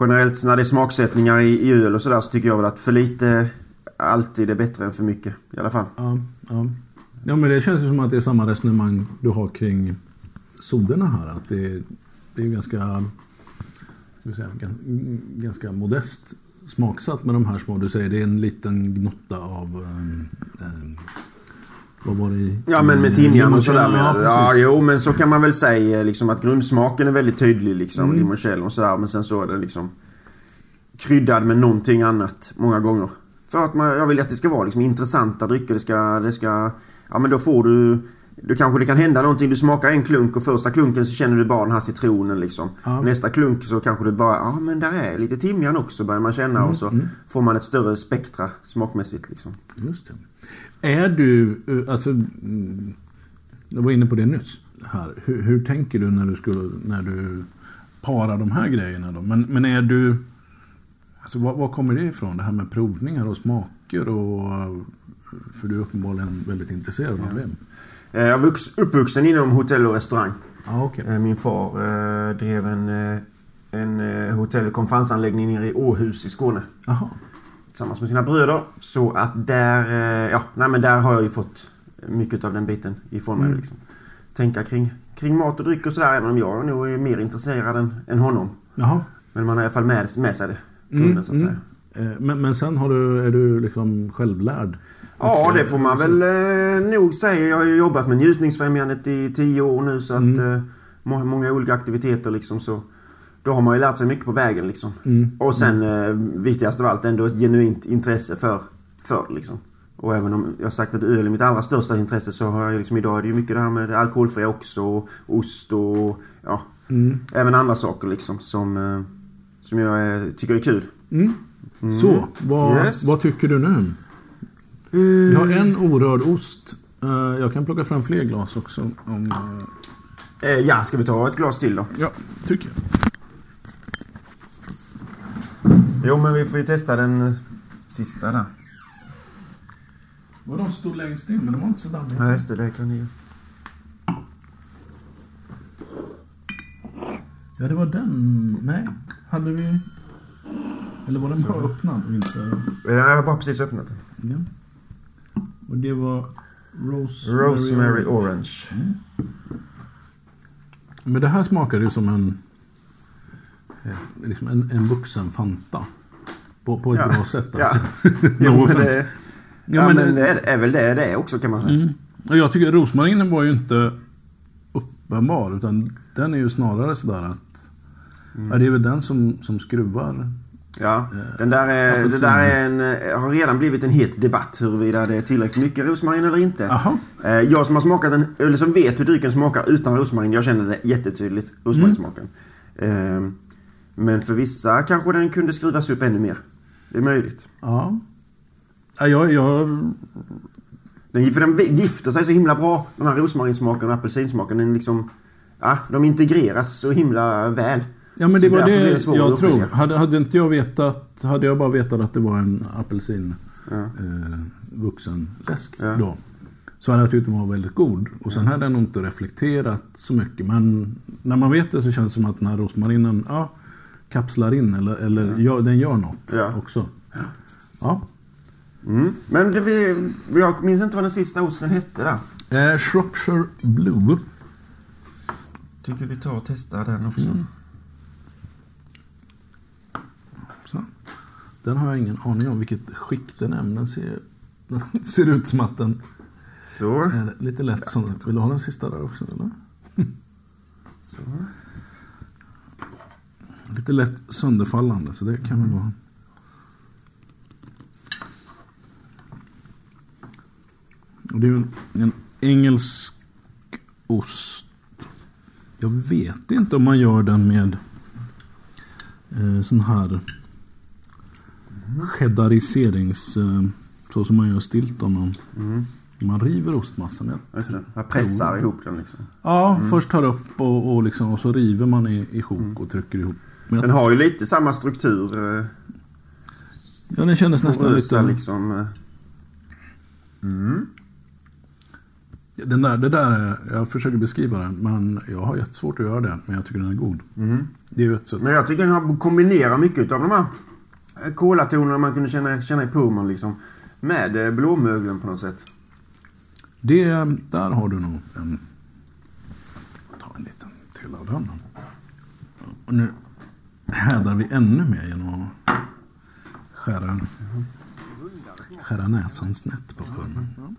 generellt när det är smaksättningar i, i öl och sådär så tycker jag väl att för lite alltid är bättre än för mycket. I alla fall. Ja, ja. ja, men det känns ju som att det är samma resonemang du har kring soderna här. Att det, det är ganska, säga, gan- ganska modest smaksatt med de här små. Du säger det är en liten gnotta av... Um, um, vad var det i? Ja men med timjan och sådär. Ja, med. Ja, precis. jo men så kan man väl säga liksom att grundsmaken är väldigt tydlig liksom. Mm. Limoncello och sådär. Men sen så är den liksom kryddad med någonting annat många gånger. För att man, jag vill att det ska vara liksom intressanta drycker. Det ska, det ska... Ja men då får du... Du kanske det kan hända någonting. Du smakar en klunk och första klunken så känner du bara den här citronen liksom. Ja. Nästa klunk så kanske du bara... Ja men där är lite timjan också börjar man känna. Mm, Och så får man ett större spektra smakmässigt liksom. Just det. Är du, eh, alltså, mm, jag var inne på det nyss här. Hur, hur tänker du när du, skulle, när du parar de här grejerna då? Men, men är du, alltså var, var kommer det ifrån? Det här med provningar och smaker och, för du är uppenbarligen väldigt intresserad av det. Eh, Jag är vux- uppvuxen inom hotell och restaurang. Ja, okej. Eh, Min far eh, drev en, eh, en hotell och konferensanläggning nere i Åhus i Skåne. Jaha. Tillsammans med sina bröder. Så att där, eh, ja, nej men där har jag ju fått mycket av den biten ifrån mig. Mm. Liksom. Tänka kring, kring mat och dryck och sådär. Även om jag nog är mer intresserad än, än honom. Jaha. Men man har i alla fall med, med sig det. Mm, grunden, så att mm. säga. Men, men sen har du, är du liksom självlärd? Ja, det eh, får man väl eh, nog säga. Jag har ju jobbat med njutningsfrämjandet i tio år nu så att Mm. eh, må- många olika aktiviteter liksom så. Då har man ju lärt sig mycket på vägen liksom. Mm. Och sen eh, viktigast av allt ändå ett genuint intresse för, för liksom. Och även om jag sagt att öl är mitt allra största intresse så har jag liksom idag är det ju mycket det här med det alkoholfria också. Och ost och ja, Mm. även andra saker liksom som, eh, som jag eh, tycker är kul. Mm. Så, vad, Yes. vad tycker du nu? Vi har en orörd ost. Eh, jag kan plocka fram fler glas också. Om, eh, Eh, ja, ska vi ta ett glas till då? ja, tycker jag. Jo, men vi får ju testa den sista där. Vad de stod längst in, men de var inte så dammiga. Ja, just det. Det kan ni Ja, det var den. Nej, hade vi... Eller var den bara öppnad inte... Jag har bara precis öppnat den. Ja. Och det var Rosemary, Rosemary Orange. Men det här smakade ju som en... eh, Liksom en, en vuxen Fanta. På, på ett Ja. bra sätt. Ja. alltså. no <laughs> Jo, <laughs> men det, ja, men det är, är väl det det är också kan man säga. Mm. Och jag tycker rosmarinen var ju inte uppenbar. Utan den är ju snarare sådär att... Mm. Ja, det är väl den som, som skruvar. Ja, den där, är, det där är en, eh, har redan blivit en het debatt huruvida det är tillräckligt mycket rosmarin eller inte. Jaha. Eh, Jag som har smakat den, eller som vet hur drycken smakar utan rosmarin, jag känner det jättetydligt, rosmarinsmaken. Eh, Men för vissa kanske den kunde skruvas upp ännu mer. Det är möjligt. Ja. ja jag, jag, Den, för den gifter sig så himla bra, den här rosmarinsmaken och apelsinsmaken. Den liksom, ja, de integreras så himla väl. Ja men det Så var det att jag tror. Hade, hade inte jag vetat... Hade jag bara vetat att det var en apelsin Ja. eh, vuxen läsk Ja. då. Så hade jag tyckt den var väldigt god. Och sen hade jag nog inte reflekterat så mycket. Men när man vet det så känns det som att den här rosmarinen ja, kapslar in. Eller, eller gör, den gör något Ja. också. Ja. Mm. Men det, vi, jag minns inte vad den sista osten hette där. Eh, Shropshire Blue. Tycker vi tar och testar den också. Mm. Den har jag ingen aning om vilket skick den är. Den ser, <laughs> den ser ut som att den Så. är lite lätt som... Vill du ha den sista där också eller? <laughs> så. Lite lätt sönderfallande så det kan väl vara... Det är en, en engelsk ost. Jag vet inte om man gör den med eh, sån här cheddariserings... Eh, så som man gör stilton. Mm. Man river ostmassan. Just det. Jag pressar ihop den liksom. Ja, först tar upp och, och, liksom, och så river man i, i sjok och trycker ihop. Men Den har ju lite samma struktur. Eh, ja, den kändes nästan lite... liksom. eh. Mm. Den där, det där är, jag försöker beskriva den, men jag har jättesvårt att göra det. Men jag tycker den är god. Mm. Det är ju ett sätt. Men jag tycker den har kombinerat mycket av de här Eh, kolatonerna man kunde känna, känna i pumman liksom. Med eh, blåmögeln på något sätt. Det, eh, där har du nog en... Jag tar en liten till av den. Och nu hädar vi ännu mer genom att skära, skära näsan snett på pulmen.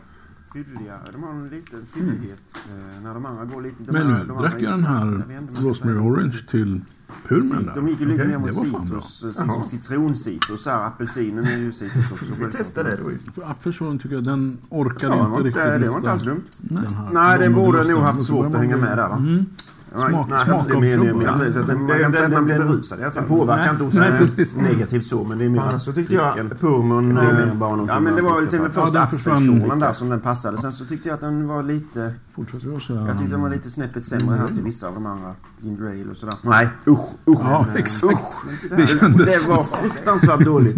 Fylliga. De har en liten fyllighet. Eh, när de andra går lite... de Men nu de drack jag den här Rosemary. Orange till pulmen där. De gick ju lite Okej, mer mot det citrus. eh, Som citroncitrus. här. Apelsinen är ju citrus också. <laughs> självklart. då. För apelsin tycker jag, den orkar Ja, det inte riktigt det var inte alls dumt. den här Nej, den borde nog haft svårt att hänga med där va? Mm. Ja, Smak- nej, smak det av är mer- trubbel. mer- mer- så att den- Man kan inte säga att man blir berusad i alla fall. Den påverkar inte precis. negativt så, men det är mer Fan, att så tyckte jag- purmun... Det är mer bara någonting Ja, men det var till den första lite. där som den passade. Sen så tyckte jag att den var lite... Fortsätter jag så Jag tyckte den var lite snäppet sämre här Mm. till vissa av de andra. Ginger ale och sådär. Nej, usch, usch. Ja, <laughs> exakt. Det Det, kändes- det var fruktansvärt dåligt.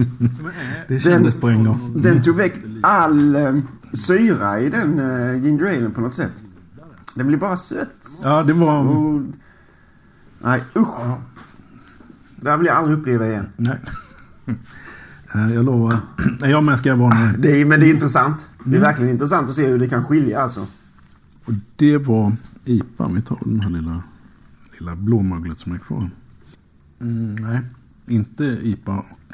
Det kändes på en gång. Den tog väck all eh, syra i den eh, ginger alen på något sätt. Den blir bara sött. Ja, det var- Och, nej, usch. Det här vill jag aldrig uppleva igen. Nej. <laughs> Eh, Jag lovar. Nej, <clears throat> Jag med ska varna dig. Det är, men det är intressant. Det är Mm. verkligen intressant att se hur det kan skilja alltså. Och det var IPA. Vi tar den här lilla, lilla blåmöglet som är kvar. Mm, nej, inte IPA och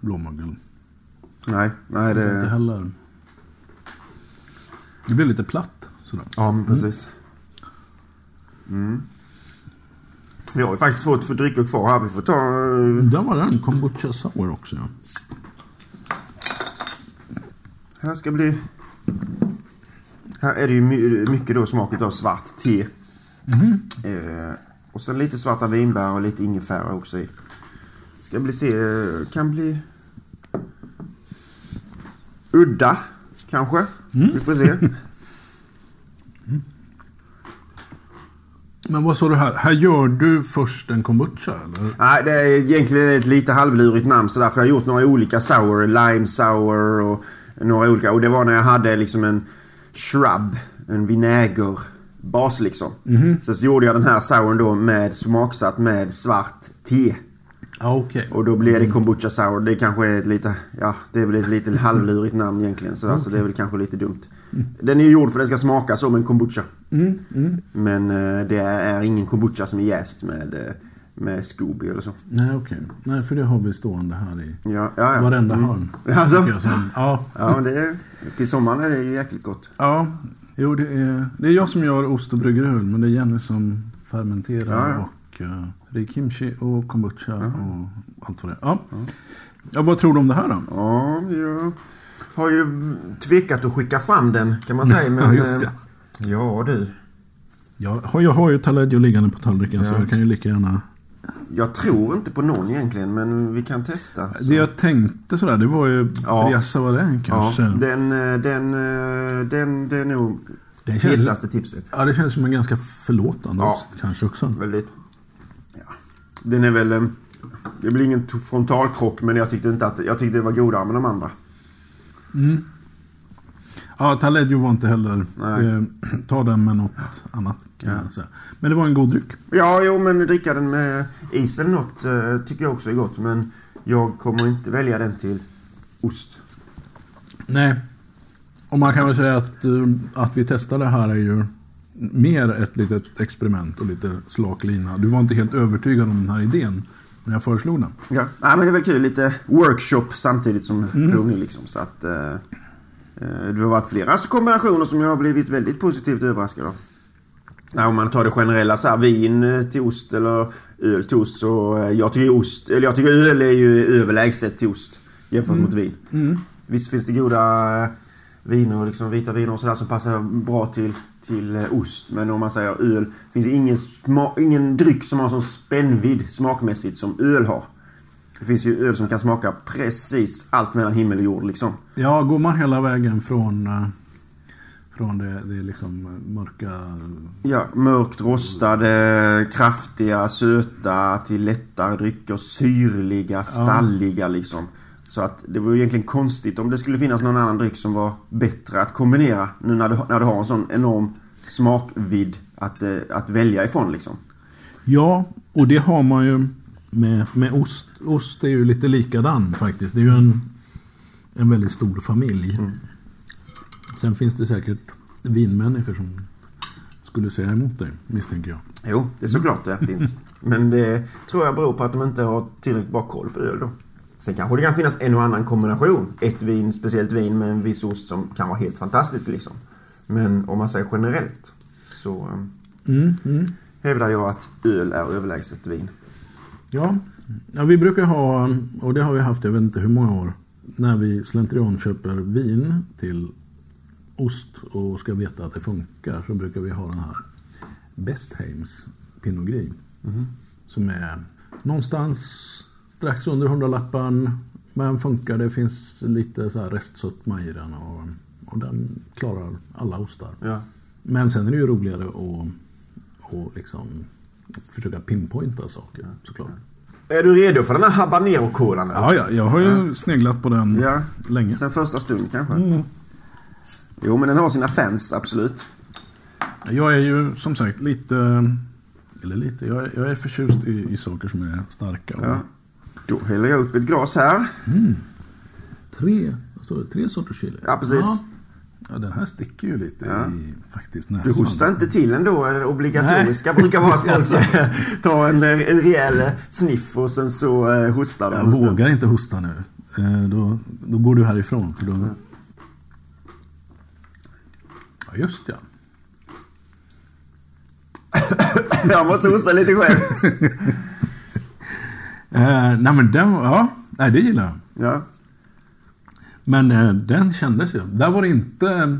blåmögel. Nej, nej Inte det... heller. Det blir lite platt. Sådär. Ja, men precis. Mm. Vi har ju faktiskt två för drycker kvar här. Vi får ta... eh, Där var den. Kombucha sour också. Ja. Här ska bli... Här är det ju my- mycket då smak av svart te. Eh, och sen lite svarta vinbär och lite ingefära också i. Ska bli se... Kan bli... Udda, kanske. Vi får se. <laughs> Men vad sa du här? Här gör du först en kombucha eller? Nej, det är egentligen ett lite halvlurigt namn sådär. För jag har gjort några olika sour. Lime sour och några olika. Och det var när jag hade liksom en shrub. En vinägerbas liksom. Sen så gjorde jag den här souren då med smaksatt med svart te. Ja, okej. Och då blev det kombucha sour. Det kanske är ett lite... Ja, det är väl ett lite halvlurigt namn egentligen. Så <laughs> alltså, det är väl kanske lite dumt. Den är gjord för att den ska smaka som en kombucha. Men eh, det är ingen kombucha som är jäst med, eh, med Scooby eller så. Nej, okej. Nej, för det har vi stående här i Ja, ja, ja. varenda Mm. hörn. <laughs> Alltså? jag Ja, Ja, men det är, till sommaren är det ju jäkligt gott. ja. Jo, det är, det är jag som gör ost och bryggeriöl, men det är Jenny som fermenterar Ja, ja. och uh, det är kimchi och kombucha och allt vad det är. Ja. ja, vad tror du om det här då? Ja, jag har ju tvekat att skicka fram den kan man säga. <laughs> Men, Ja, just eh, det. Ja, du. Jag har, jag har ju Taleggio liggande på tallriken så Ja. jag kan ju lika gärna... Jag tror inte på någon egentligen, men vi kan testa. så. Det jag tänkte sådär, det var ju Ja. Riassa var det ja, kanske. den, eh, den, eh, den, det är nog Det hetaste tipset. Ja, det känns som en ganska förlåtande Ja. ost kanske också. Väldigt. Ja. Den är väl... eh, Det blir ingen frontalkrock, men jag tyckte inte att... Jag tyckte det var godare med de andra. Ja, Taleggio var inte heller... Eh, <clears throat> ta den med något annat kan jag säga. Men det var en god dryck. Ja, jo, men dricka den med is eller något eh, tycker jag också är gott. Men jag kommer inte välja den till ost. Nej. Och man kan väl säga att, eh, att vi testade här är ju mer ett litet experiment och lite slak lina. Du var inte helt övertygad om den här idén när jag föreslog den. Ja, Nej, men det är väl kul. Lite workshop samtidigt som provning liksom. Så att... Eh, eh, det har varit flera kombinationer som jag har blivit väldigt positivt överraskad av. Nej, om man tar det generella så här, vin eh, till ost eller öl till ost så... eh, Jag tycker ost... Eller jag tycker öl är ju överlägset till ost jämfört mot vin. Visst finns det goda viner, liksom vita viner och sådär som passar bra till, till eh, ost. Men om man säger öl, finns det ingen, sma, ingen dryck som har sån spännvidd smakmässigt som öl har. Det finns ju öl som kan smaka precis allt mellan himmel och jord liksom. Ja, går man hela vägen från, eh, från det, det liksom mörka... Ja, mörkt rostade, kraftiga, söta till lättare drycker, syrliga, stalliga liksom. Så att det var ju egentligen konstigt om det skulle finnas någon annan dryck som var bättre att kombinera nu när du, när du har en sån enorm smakvidd att, eh, att välja ifrån liksom. Ja, och det har man ju med, med ost. Ost är ju lite likadan faktiskt. Det är ju en, en väldigt stor familj. Sen finns det säkert vinmänniskor som skulle säga emot dig, misstänker jag. Jo, det är såklart det <laughs> finns. Men det tror jag beror på att de inte har tillräckligt bra koll på öl då. Sen kanske det kan finnas en och annan kombination. Ett vin, speciellt vin med en viss ost som kan vara helt fantastiskt liksom. Men om man säger generellt så eh, Mm, mm. hävdar jag att öl är överlägset vin. Ja. ja, vi brukar ha, och det har vi haft jag vet inte hur många år, när vi slentrian köper vin till ost och ska veta att det funkar så brukar vi ha den här Bestheims Pinot Gris. Som är någonstans strax under hundralappen. Men funkar, det finns lite så här restsötma i den och, och den klarar alla ostar. Ja. Men sen är det ju roligare att, att liksom försöka pinpointa saker såklart. Är du redo för den här habanero-kolan? Ja, ja, jag har ju sneglat på den Ja. länge. Sen första stund kanske? Jo, men den har sina fans, absolut. Jag är ju som sagt lite, eller lite, jag är, jag är förtjust i, i saker som är starka. Och Ja. Då häller jag upp ett glas här. Tre, vad står det, tre sorters chili? Ja, precis. Ja. Ja, den här sticker ju lite Ja. i faktiskt näsan. Du hostar inte till ändå. Det obligatoriska brukar vara <laughs> att folk tar en, en rejäl sniff och sen så eh, hostar de. Jag vågar inte hosta nu. Eh, Då, då går du härifrån. För då... Ja, just ja. Jag måste hosta lite själv. <laughs> Eh, nej men den, ja, nej det gillar jag. Ja. Men eh, den kändes ju. Där var det inte,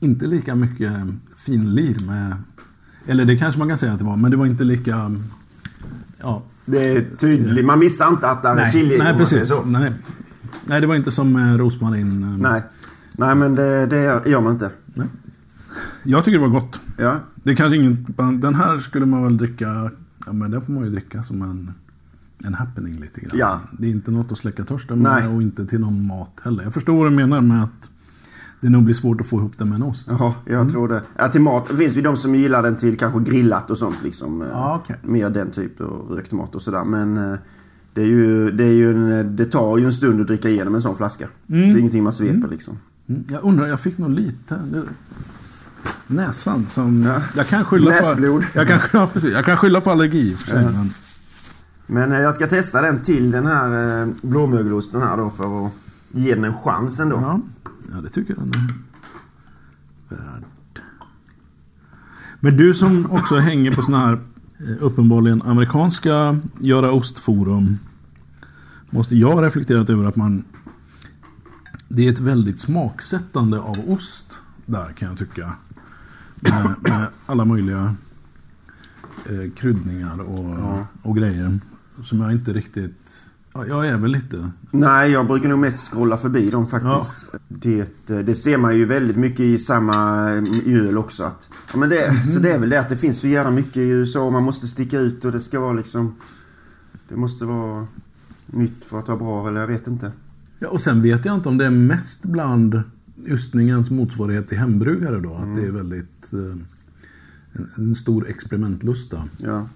inte lika mycket finlir med... Eller det kanske man kan säga att det var, men det var inte lika... Ja, Det är tydligt. Man missar inte att det är chili. nej precis. Så. Nej. nej, det var inte som eh, rosmarin. eh. Nej. Nej, men det, det gör man inte. Nej. Jag tycker det var gott. Ja. Det kanske ingen, den här skulle man väl dricka, ja men den får man ju dricka som en, en happening lite grann. Ja. Det är inte något att släcka törsten Nej. med och inte till någon mat heller. Jag förstår vad du menar med att det nog blir svårt att få ihop det med en ost. Ja, jag Mm. tror det. Ja, till mat. Det finns ju de som gillar den till kanske grillat och sånt liksom. eh, Ja, okej. Mer den typ och rökt mat och sådär. Men eh, det, är ju, det, är ju en, det tar ju en stund att dricka igenom en sån flaska. Det är ingenting man sveper liksom. Mm. Jag undrar, jag fick nog lite... Det, näsan som... Ja. Jag kan skylla Näsblod. på... Jag kan, <laughs> jag kan skylla på allergi i och för sig. Ja. Men, Men eh, jag ska testa den till den här eh, blåmögelosten här då för att ge den en chans ändå. ja, ja, det tycker jag den är värd. Men du som också hänger på såna här eh, uppenbarligen amerikanska göra ostforum. Måste jag ha reflekterat över att man... Det är ett väldigt smaksättande av ost där kan jag tycka. Med, med alla möjliga eh, kryddningar och, Ja. och grejer. Som jag inte riktigt... Ja, jag är väl lite... Nej, jag brukar nog mest scrolla förbi dem faktiskt. Det, eh, det ser man ju väldigt mycket i samma eh, öl också. Att, ja, men det, Så det är väl det att det finns så jävla mycket i USA och man måste sticka ut och det ska vara liksom... Det måste vara nytt för att vara bra eller jag vet inte. Ja, och sen vet jag inte om det är mest bland ystningens motsvarighet till hembryggare då. Att det är väldigt... Eh, en, en stor experimentlusta. Ja.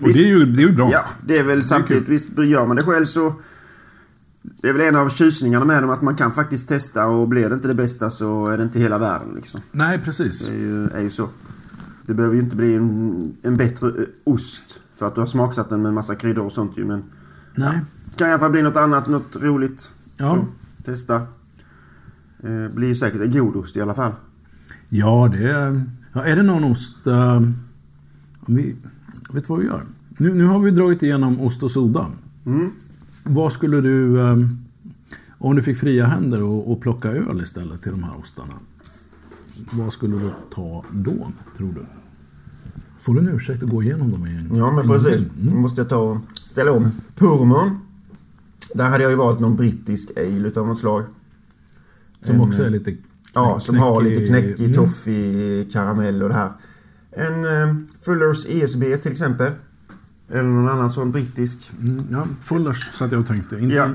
Och det är ju, det är ju bra. Ja, det är väl samtidigt, visst gör man det själv så... Det är väl en av tjusningarna med dem att man kan faktiskt testa och blir det inte det bästa så är det inte hela världen liksom. Nej, precis. Det är ju, är ju så. Det behöver ju inte bli en, en bättre eh, ost för att du har smaksatt den med massa kryddor och sånt ju men... Nej. Det kan i alla fall bli något annat, något roligt. Ja. Så, testa. Eh, blir ju säkert en god ost i alla fall. Ja, det är... Ja, är det någon ost... eh, om vi, vet du vad vi gör? Nu, nu har vi dragit igenom ost och soda. Mm. Vad skulle du... eh, om du fick fria händer och, och plocka öl istället till de här ostarna. Vad skulle du ta då, tror du? Får du en ursäkt att gå igenom dem igen? Ja men precis. Nu måste jag ta och ställa om. Purmon. Där hade jag ju valt någon brittisk ale utav något slag. Som En, också är lite... Ja, som har lite knäckig, mm. toffee, karamell och det här. En eh, Fullers ESB till exempel. Eller någon annan sån brittisk. Mm, ja, Fullers satt jag och tänkte. Inte, Ja.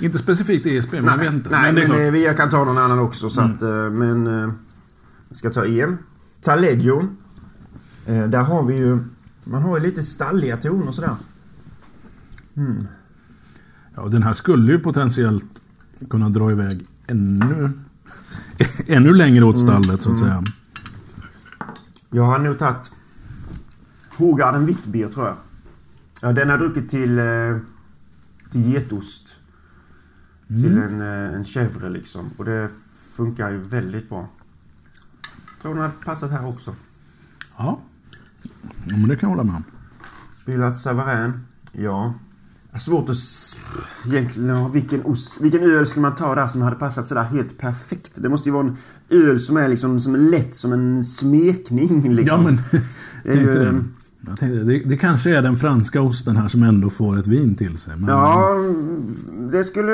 inte specifikt ESP, men jag vet inte. nej men det är men, klart. Mm. eh, jag kan ta någon annan också. Så att, eh, men eh, jag ska ta en. Taleggio. Eh, där har vi ju... Man har ju lite stalliga toner sådär. Mm. Ja, den här skulle ju potentiellt kunna dra iväg ännu, <laughs> ännu längre åt stallet, så att säga. Jag har nog tagit Hogarden Vittbier tror jag. Ja, den har jag druckit till, eh, till getost. Till en, eh, en chèvre liksom. Och det funkar ju väldigt bra. Tror den hade passat här också. Ja. ja, men det kan jag hålla med om. Spylat Savarin. Ja. Svårt att... Egentligen, ja, vilken, ost, vilken öl skulle man ta där som hade passat sådär helt perfekt? Det måste ju vara en öl som är liksom som är lätt som en smekning liksom. Ja, men Det är ju- tänkte det. Jag tänkte det. Det, kanske är den franska osten här som ändå får ett vin till sig. Men, Ja, det skulle...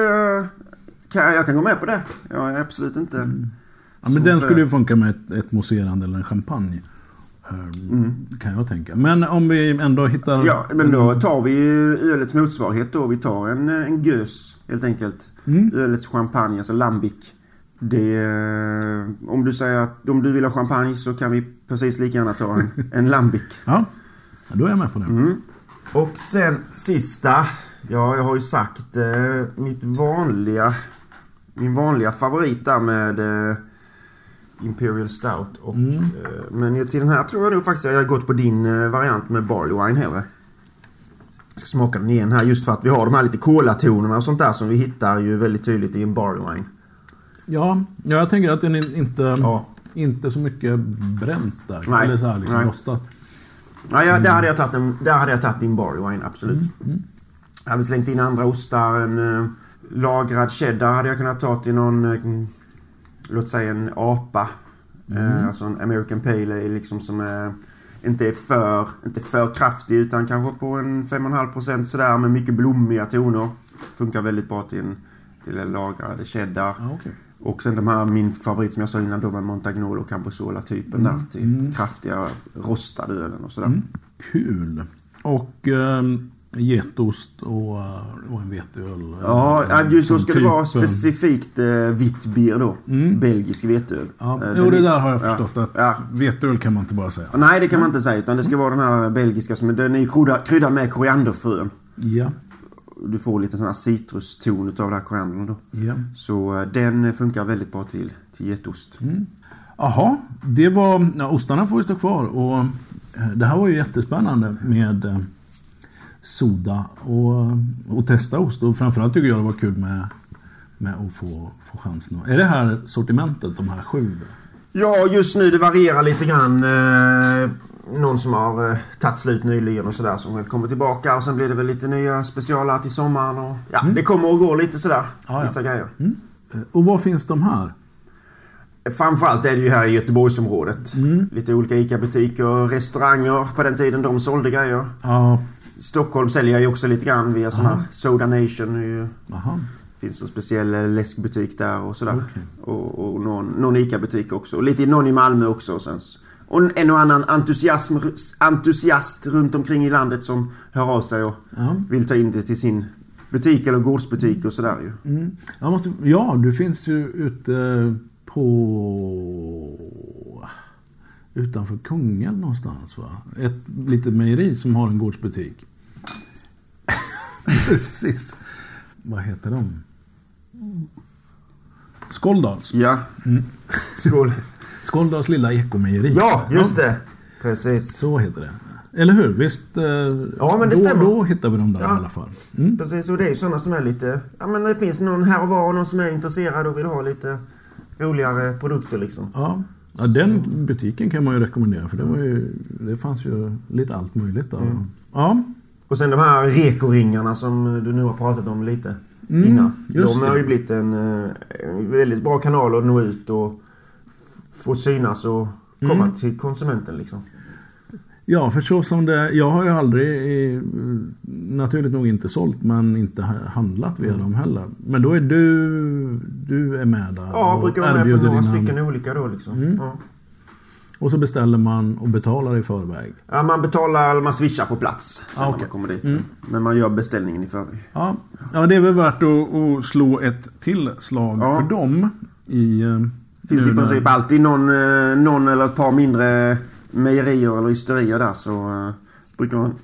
Kan, jag kan gå med på det. Jag är absolut inte... ja, men den skulle ju funka med ett, ett mousserande eller en champagne. Ehm, Kan jag tänka. Men om vi ändå hittar... Mm. Ja, men då tar vi ölets motsvarighet då. Vi tar en, en gös helt enkelt. Mm. Ölets champagne, alltså lambic. Det, eh, om du säger att om du vill ha champagne så kan vi precis lika gärna ta en, <laughs> en lambic. Ja, då är jag med på det. Mm. Och sen sista. Ja, jag har ju sagt eh, mitt vanliga... Min vanliga favorit där med eh, Imperial Stout. Och, Mm. eh, men till den här tror jag nog faktiskt att jag gått på din eh, variant med Barley Wine hellre. Jag ska smaka den igen här just för att vi har de här lite kolatonerna och sånt där som vi hittar ju väldigt tydligt i en Barley Wine. Ja, ja, jag tänker att den inte, Ja. inte så mycket bränt där. Nej, Eller så här liksom nej. rostat. Ja, ja, där hade jag tagit en, där hade jag tagit din Barley Wine, absolut. Mm, Jag hade slängt in andra ostar, en uh, Lagrad cheddar hade jag kunnat ta till någon, eh, låt säga en apa. Eh, alltså en American Pale Ale liksom som är, inte är för, inte för kraftig utan kanske på en 5,5% sådär med mycket blommiga toner. Funkar väldigt bra till en, till en lagrad cheddar. Ja, okej. Och sen de här, min favorit som jag sa innan, de är Montagnolo och Camposola-typen där till kraftiga rostade ölen och sådär. Kul. Och eh, getost och, eh, och en veteöl. Ja, ja, just då som ska det vara typ, specifikt eh, vitt bier då. Belgisk veteöl. Ja, Eh, jo, det är- där har jag ja, förstått att Ja. veteöl kan man inte bara säga. Nej, det kan man inte säga. Utan det ska vara den här belgiska som den är kryddad, kryddad med korianderfrön. Ja, Du får lite sån här citruston utav den här koriandern då. ja. Så eh, den funkar väldigt bra till, till getost. Mm. Jaha, det var... Ja, ostarna får ju stå kvar. Och det här var ju jättespännande med soda och, och testa ost. Och framförallt tycker jag det var kul med, med att få, få chansen. Är det här sortimentet, de här sju? Ja, just nu det varierar lite grann. Eh, någon som har eh, tagit slut nyligen och sådär som kommer tillbaka. Och sen blir det väl lite nya specialer till sommaren. Och, ja, det kommer att gå lite sådär. Mm. Ja, ja. Vissa grejer. Eh, Och var finns de här? Framförallt är det ju här i Göteborgsområdet. Mm. Lite olika ICA-butiker, restauranger på den tiden de sålde grejer. Ja, Stockholm säljer ju också lite grann via sån här Aha. Soda Nation. är ju- aha. finns en speciell eh, läskbutik där och sådär. Okej. Och, och någon, någon ICA-butik också. Och lite någon i Malmö också. Och, sen, och en och annan entusiasm, entusiast runt omkring i landet som hör av sig och Ja. vill ta in det till sin butik eller gårdsbutik och sådär ju. Mm. Jag måste, ja, du finns ju ute på... Utanför Kungälv någonstans va? Ett litet mejeri som har en gårdsbutik. <laughs> Precis. Vad heter de? Skåldals. Ja. Mm. Skål. <laughs> Skåldals lilla ekomejeri. Ja, just det. Precis. Så heter det. Eller hur? Visst? eh, Ja, men det då, stämmer. Då hittar vi dem där Ja. i alla fall. Mm. Precis, och det är ju sådana som är lite... Ja men det finns någon här och var, någon som är intresserad och vill ha lite roligare produkter liksom. Ja. Ja, den butiken kan man ju rekommendera för det, var ju, det fanns ju lite allt möjligt där. Mm. Ja, Och sen de här rekoringarna som du nu har pratat om lite Mm, innan. De har ju blivit en, eh, en väldigt bra kanal att nå ut och få synas och komma Mm. till konsumenten liksom. Ja, för så som det... Jag har ju aldrig, eh, naturligt nog inte sålt, men inte ha- handlat via dem heller. Men då är du, du är med där Ja, och brukar vara med på några dina- stycken olika då liksom. Mm. Ja. Och så beställer man och betalar i förväg. Ja, man betalar, man swishar på plats sen Ah, okej. man kommer dit. Mm. Men man gör beställningen i förväg. Ja, ja det är väl värt att, att slå ett tillslag Ja. för dem. I, eh, Det finns i princip alltid någon, eh, någon eller ett par mindre mejerier eller ysterier där så uh, brukar man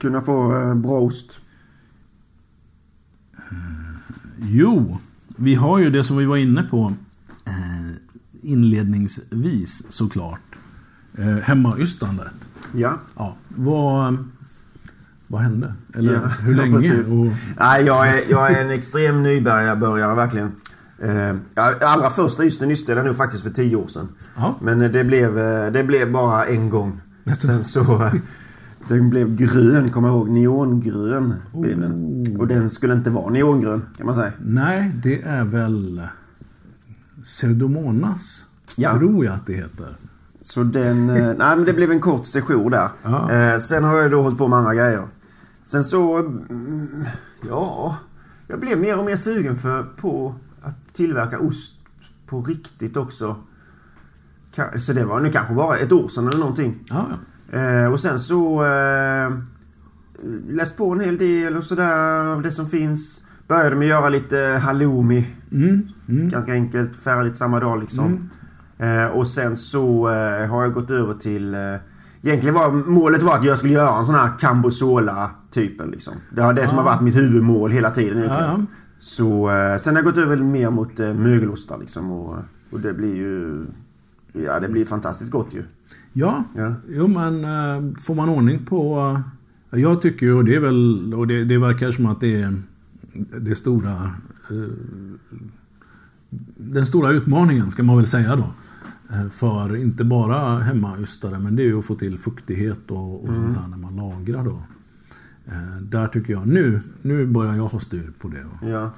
kunna få eh, bra ost. Jo, vi har ju det som vi var inne på eh, inledningsvis såklart. Eh, hemmaystrandet. Ja. Ja, vad, vad hände? Eller Ja, hur <laughs> ja, länge? precis. och, Nej, jag är, jag är en extrem nybörjare verkligen. Eh, allra första ysten ystade jag nog faktiskt för tio år sedan. ja, Men eh, det blev, eh, det blev bara en gång. Sen så... eh, Den blev grön, kommer jag ihåg. Neongrön blev den. Oh. Och den skulle inte vara neongrön, kan man säga. nej, det är väl Pseudomonas. Ja. Tror jag att det heter. Så den... <laughs> nej, men det blev en kort session där. Eh, sen har jag då hållit på med andra grejer. Sen så... mm, Ja... Jag blev mer och mer sugen för, på att tillverka ost på riktigt också. Så det var nu kanske bara ett år sedan eller någonting. Ja, ja. Eh, och sen så... Eh, läst på en hel del och sådär av det som finns. Började med att göra lite halloumi. Mm, mm. Ganska enkelt. Lite samma dag liksom. Eh, och sen så eh, har jag gått över till... Eh, egentligen var målet var att jag skulle göra en sån här cambosola typen liksom. Det har det som Ja. har varit mitt huvudmål hela tiden egentligen. Ja. Så eh, sen har jag gått över mer mot eh, mögelostar liksom. Och, och det blir ju... Ja, det blir fantastiskt gott ju. Ja, Ja. jo men eh, får man ordning på... eh, Jag tycker ju, och det är väl, och det, det verkar som att det är det stora... eh, Den stora utmaningen ska man väl säga då. Eh, För inte bara hemmaystare, men det är ju att få till fuktighet och, och sånt här när man lagrar då. Eh, där tycker jag, nu, nu börjar jag ha styr på det. Ja.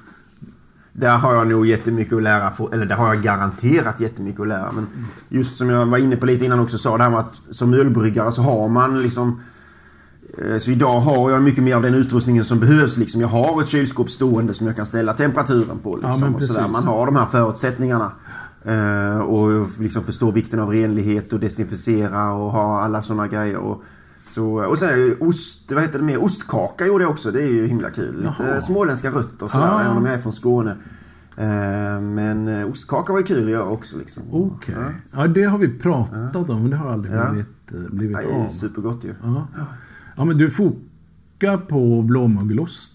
Där har jag nog jättemycket att lära. För, eller där har jag garanterat jättemycket att lära. Men just som jag var inne på lite innan också sa det här med att som ölbryggare så har man liksom eh, så idag har jag mycket mer av den utrustningen som behövs. Liksom. Jag har ett kylskåp stående som jag kan ställa temperaturen på. Liksom. Ja, och. Man har de här förutsättningarna. Eh, och liksom förstår vikten av renlighet och desinficera och ha alla sådana grejer. Och, så, och sen ost, vad heter det mer? Ostkaka gjorde jag också. Det är ju himla kul. Lite Jaha. småländska rötter och sådär. Ah. Även om jag är från Skåne. Eh, men eh, ostkaka var ju kul att göra också. Liksom. Okej. Ja. Ja, det har vi pratat om, men det har aldrig Ja. blivit, eh, blivit är av. supergott ju. Ja. ja, men du fokar på blåmögelostar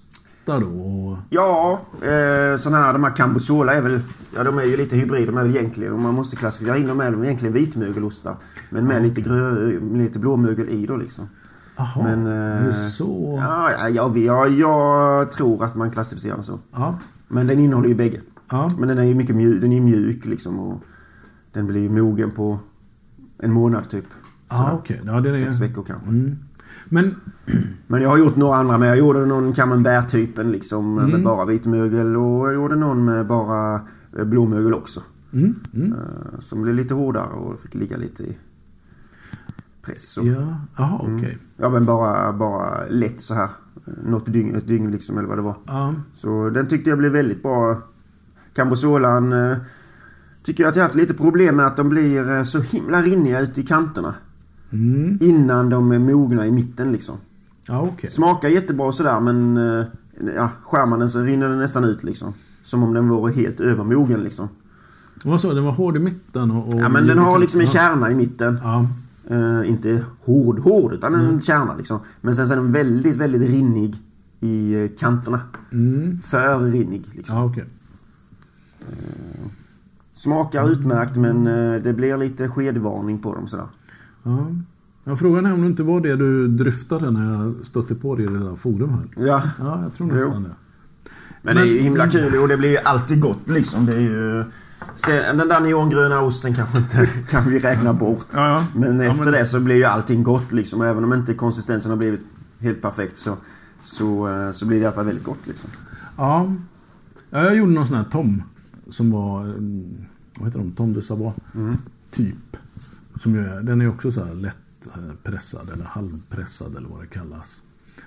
då? och- Ja, eh, sån här, de här Cambozola är väl... Ja, de är ju lite hybrider väl egentligen. Och man måste klassificera in dem är de egentligen vitmögelostar. Men med lite, grö, lite blåmögel i då liksom. Jaha, Men, är det eh, så? Ja, ja, jag, jag, tror att man klassificerar den så. Ja. Men den innehåller ju bägge. ja. Men den är ju mycket mjuk, den är mjuk liksom. Och den blir ju mogen på en månad typ. Ja, okej. Ja, det är... Sex veckor kanske. Mm. Men, Men jag har gjort några andra med. Jag gjorde någon camembert-typen liksom Mm. med bara vitmögel och jag gjorde någon med bara eh, blåmögel också. mm, mm. Eh, Som blev lite hårdare och fick ligga lite i press. Och, Ja, jaha, okej. ja men bara, bara lätt så här. Något dygn, ett dygn liksom eller vad det var. Ja. Så den tyckte jag blev väldigt bra. Cambozolan eh, tycker jag att jag haft lite problem med att de blir så himla rinniga ute i kanterna. Mm. Innan de är mogna i mitten liksom. Ja, okej. Smakar jättebra sådär men eh, ja, skär man den så rinner den nästan ut liksom. Som om den vore helt övermogen liksom. Vad sa du? Den var hård i mitten och... och Ja men den har liksom en kärna i mitten. Ja. Eh, inte hård, hård utan en kärna liksom. Men sen så är den väldigt, väldigt rinnig i eh, kanterna. Mm. För rinnig liksom. Ja, okej. Smakar utmärkt men eh, det blir lite skedvarning på dem sådär. Ja. Ja, frågan är om det inte var det du dryftade när jag stötte på det i det där forumet. Ja, Ja, jag tror nästan det. men, det är ju himla kul och det blir ju alltid gott liksom. Det är ju... Sen, den där neongröna osten kanske inte <laughs> kan vi räkna bort. Ja, ja. Men Ja, efter men- det så blir ju allting gott liksom. Även om inte konsistensen har blivit helt perfekt så, så, eh, så blir det i alla fall väldigt gott liksom. Ja. ja, jag gjorde någon sån här Tom. Som var, vad heter de? Tom de Savoie. Mm. Typ. Som är, den är också så här lätt eh, pressad eller halvpressad eller vad det kallas.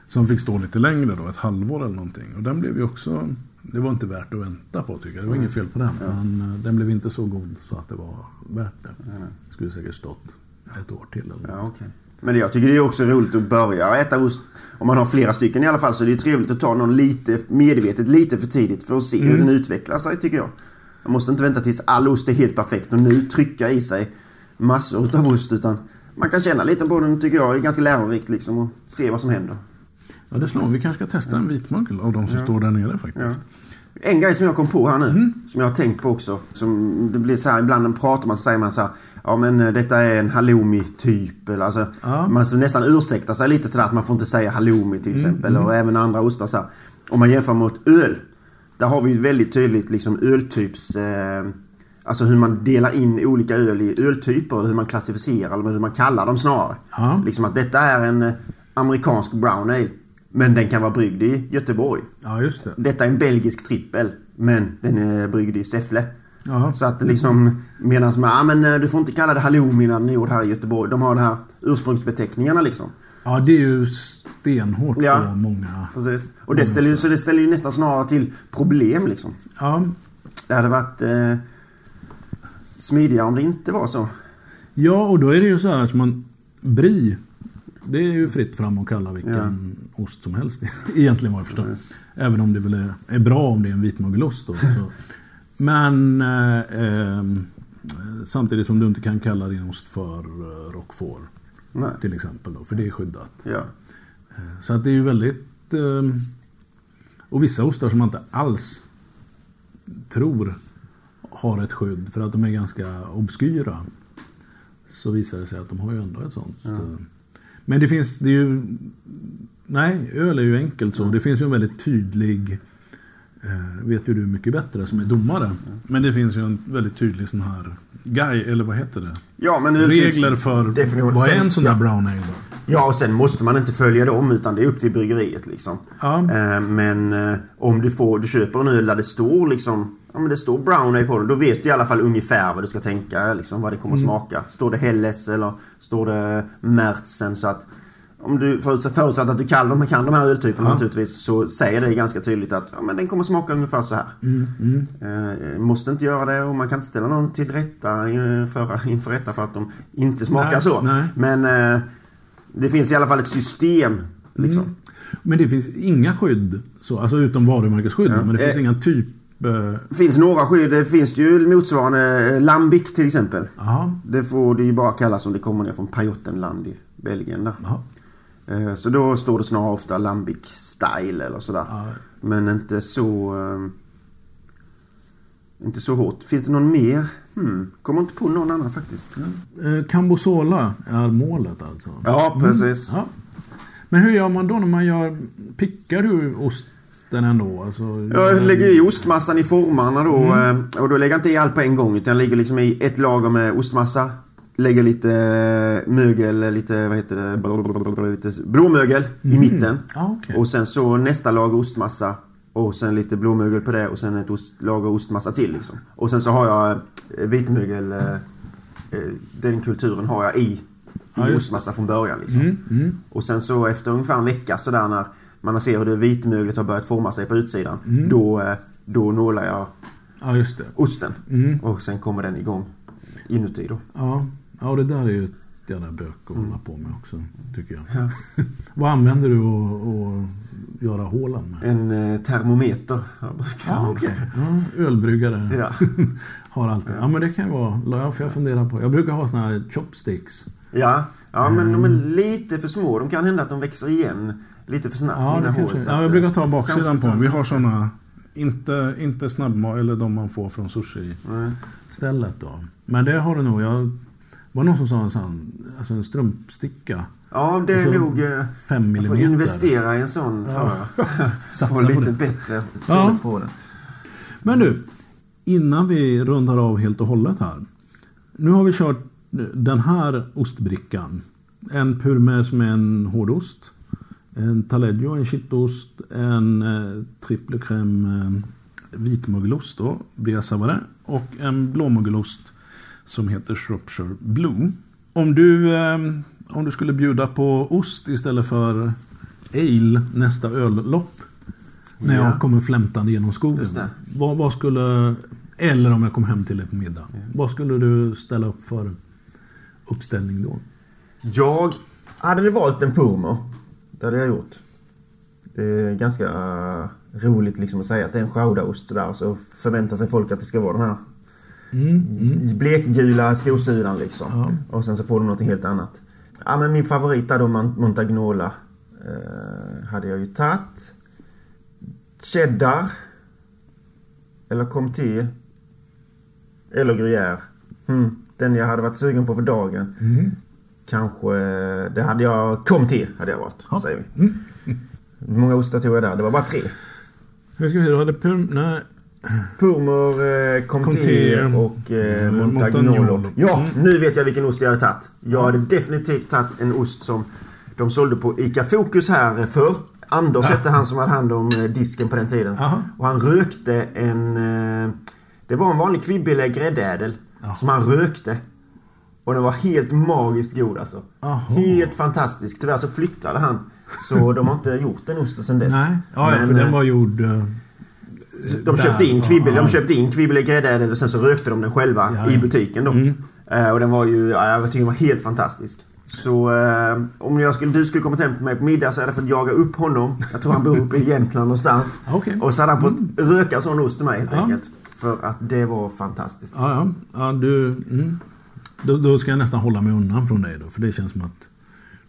Som fick stå lite längre då, ett halvår eller någonting. Och den blev ju också, det var inte värt att vänta på tycker jag. Det var inget fel på den. Men eh, den blev inte så god så att det var värt det. Skulle säkert stått ett år till eller Ja, okej. Men jag tycker det är också roligt att börja äta ost. Om man har flera stycken i alla fall så är det trevligt att ta någon lite medvetet lite för tidigt för att se hur den utvecklar sig tycker jag. Man måste inte vänta tills all ost är helt perfekt och nu trycka i sig massor utav ost utan man kan känna lite på den tycker jag. Det är ganska lärorikt liksom och se vad som händer. Ja, det slår. Vi kanske ska testa en vitmögel av de som står där nere faktiskt. En grej som jag kom på här nu, som jag har tänkt på också. Som det blir så här, ibland när man pratar man så säger man så här, ja men eh, detta är en halloumi-typ. Eller alltså, Ja. Man nästan ursäktar sig lite sådär att man får inte säga halloumi till exempel. Och även andra ostar så här. Om man jämför mot öl. Där har vi ju väldigt tydligt liksom öltyps... Eh, alltså hur man delar in olika öl i öltyper. Hur man klassificerar eller hur man kallar dem snarare. Ja. Liksom att detta är en eh, amerikansk brown ale. Men den kan vara bryggd i Göteborg. Ja, just det. Detta är en belgisk trippel. Men den är bryggd i Säffle. Ja. Så att liksom medan man, ah, men eh, du får inte kalla det halloumi när den är gjord här i Göteborg. De har de här ursprungsbeteckningarna liksom. Ja, det är ju stenhårt Ja. på många... Precis. Och det ställer, ju- så det ställer ju nästan snarare till problem liksom. Ja, Det hade varit eh, smidigare om det inte var så. ja, och då är det ju så här att man... Brie, det är ju fritt fram att kalla vilken ost som helst. <laughs> Egentligen vad jag förstår. Även om det väl är, är bra om det är en vitmögelost då. Så. Men eh, eh, samtidigt som du inte kan kalla din ost för eh, Roquefort till exempel. Då, för det är skyddat. Ja. Så att det är ju väldigt... Eh, och vissa ostar som man inte alls tror har ett skydd för att de är ganska obskyra. Så visar det sig att de har ju ändå ett sånt. eh. Men det finns, det är ju... Nej, öl är ju enkelt så. Det finns ju en väldigt tydlig... Eh, vet ju du mycket bättre som är domare. Men det finns ju en väldigt tydlig sån här guy, eller vad heter det? Ja, men öltyps- Regler för definition. vad är en sån där ja. brown ale? Ja, och sen måste man inte följa dem utan det är upp till bryggeriet liksom. Ja. Eh, men eh, om du, får, du köper en öl där det står liksom Ja men det står brown ale på den. Då vet du i alla fall ungefär vad du ska tänka. Liksom, vad det kommer Mm. smaka. Står det Helles eller står det Märtsen så att om du förutsatt, att du kan de, kan de här öltyperna Ja. naturligtvis så säger det ganska tydligt att ja, men den kommer smaka ungefär så här. Mm, Eh, måste inte göra det och man kan inte ställa någon till rätta för, inför rätta för att de inte smakar Nej, så. nej. Men eh, det finns i alla fall ett system. Liksom. Mm. Men det finns inga skydd, så, alltså utom varumärkesskydd. Ja. Men det finns Eh. inga typ... eh, Det finns några skydd. Det finns ju motsvarande eh, Lambic till exempel. Jaha. Det får det ju bara kallas om det kommer ner från Pajottenland i Belgien. Där. Eh, Så då står det snarare ofta Lambic style eller sådär. Ja. Men inte så... eh, Inte så hårt. Finns det någon mer? Hmm. Kommer inte på någon annan faktiskt. Eh, Cambosola är målet alltså? Ja, precis. Ja. Men hur gör man då när man gör... Pickar du osten ändå? Alltså, Jag lägger i ostmassan i formarna då. Mm. eh, Och då lägger jag inte i allt på en gång. Utan jag lägger liksom i ett lager med ostmassa. Lägger lite eh, mögel, lite vad heter det? Blablabla, Lite blåmögel i mitten. Ja, okej. Och sen så nästa lager ostmassa. Och sen lite blåmögel på det och sen ett ost, lager ostmassa till liksom. Och sen så har jag eh, vitmögel. Den kulturen har jag i, i Ja, ostmassa från början liksom. Mm, mm. Och sen så efter ungefär en vecka sådär när man ser hur det vitmöglet har börjat forma sig på utsidan. Mm. Då, eh, då nålar jag Ja, osten. Mm. Och sen kommer den igång inuti då. Ja, ja det där är ju ett jävla bök att hålla på med också, tycker jag. <laughs> Vad använder du att, göra hålen med? En eh, termometer. Jag brukar Ja. Ja, ölbryggare Ja. <laughs> har alltid. Ja, men det kan ju vara... Ja, för jag funderar på... Jag brukar ha såna här chopsticks. Ja, ja men de är Mm. lite för små. De kan hända att de växer igen lite för snabbt. Ja, mina kanske, så ja, jag brukar ta baksidan på Vi har såna... Inte, inte snabbmat, eller de man får från sushi-stället Nej. då. Men det har du nog. Jag var någon som sa en sån... Alltså en strumpsticka. Ja, det är nog... eh, Fem Jag får millimeter. investera i en sån tror jag. <laughs> Satsa Få lite det. bättre Ja. storlek på den. Men du, innan vi rundar av helt och hållet här. Nu har vi kört den här ostbrickan. En purmer som är en hårdost. En taleggio, en kittost. En eh, triple crème eh, vitmögelost då, Bria Savare. Och en blåmögelost som heter Shropshire Blue. Om du, eh, om du skulle bjuda på ost istället för ale nästa öllopp. När Ja. jag kommer flämtande genom skogen. Just det. Vad, vad skulle... Eller om jag kom hem till dig på middag. Vad skulle du ställa upp för uppställning då? Jag hade ni valt en purmer. Det hade jag gjort. Det är ganska eh, roligt liksom att säga att det är en chowdaost sådär. Så förväntar sig folk att det ska vara den här Mm, blekgula skosidan liksom. Ja. Och sen så får du något helt annat. Ja men min favorit är då Mon- Montagnola. Eh, hade jag ju tagit. Cheddar. Eller Comté. Eller Gruyère. Hmm. Den jag hade varit sugen på för dagen. Mm. Kanske... Det hade jag... Comté hade jag valt. Ja. Säger vi. Hur många ostar tog jag där? Det var bara tre. Hur ska vi Du hade pum... Nej. Purmer, eh, Comté Comté. och eh, Mm, Montagnolo. Montagnolo. Ja, Mm. nu vet jag vilken ost jag hade tagit. Jag hade definitivt tagit en ost som de sålde på ICA Fokus här för. Anders hette han som hade hand om eh, disken på den tiden. Aha. Och han rökte en... eh, Det var en vanlig kvibbele gräddädel. Som han rökte. Och den var helt magiskt god alltså. Jaha. Helt fantastisk. Tyvärr så flyttade han. Så <laughs> de har inte gjort den osten sen dess. Nej. Ja, Men, för eh, den var gjord... eh, de köpte in kvibbel, de köpte in kvibbel i gräddädel och sen så rökte de den själva Ja, ja. i butiken då. Mm. Eh, och den var ju, ja, jag tycker den var helt fantastisk. Så eh, om jag skulle, du skulle komma hem till mig på middag så hade jag fått jaga upp honom. Jag tror han bor uppe i Jämtland någonstans. <laughs> Okej. Och så hade han fått röka sån ost till mig helt Ja. enkelt. För att det var fantastiskt. Ja, ja. ja du, mm. Då, då ska jag nästan hålla mig undan från dig då. För det känns som att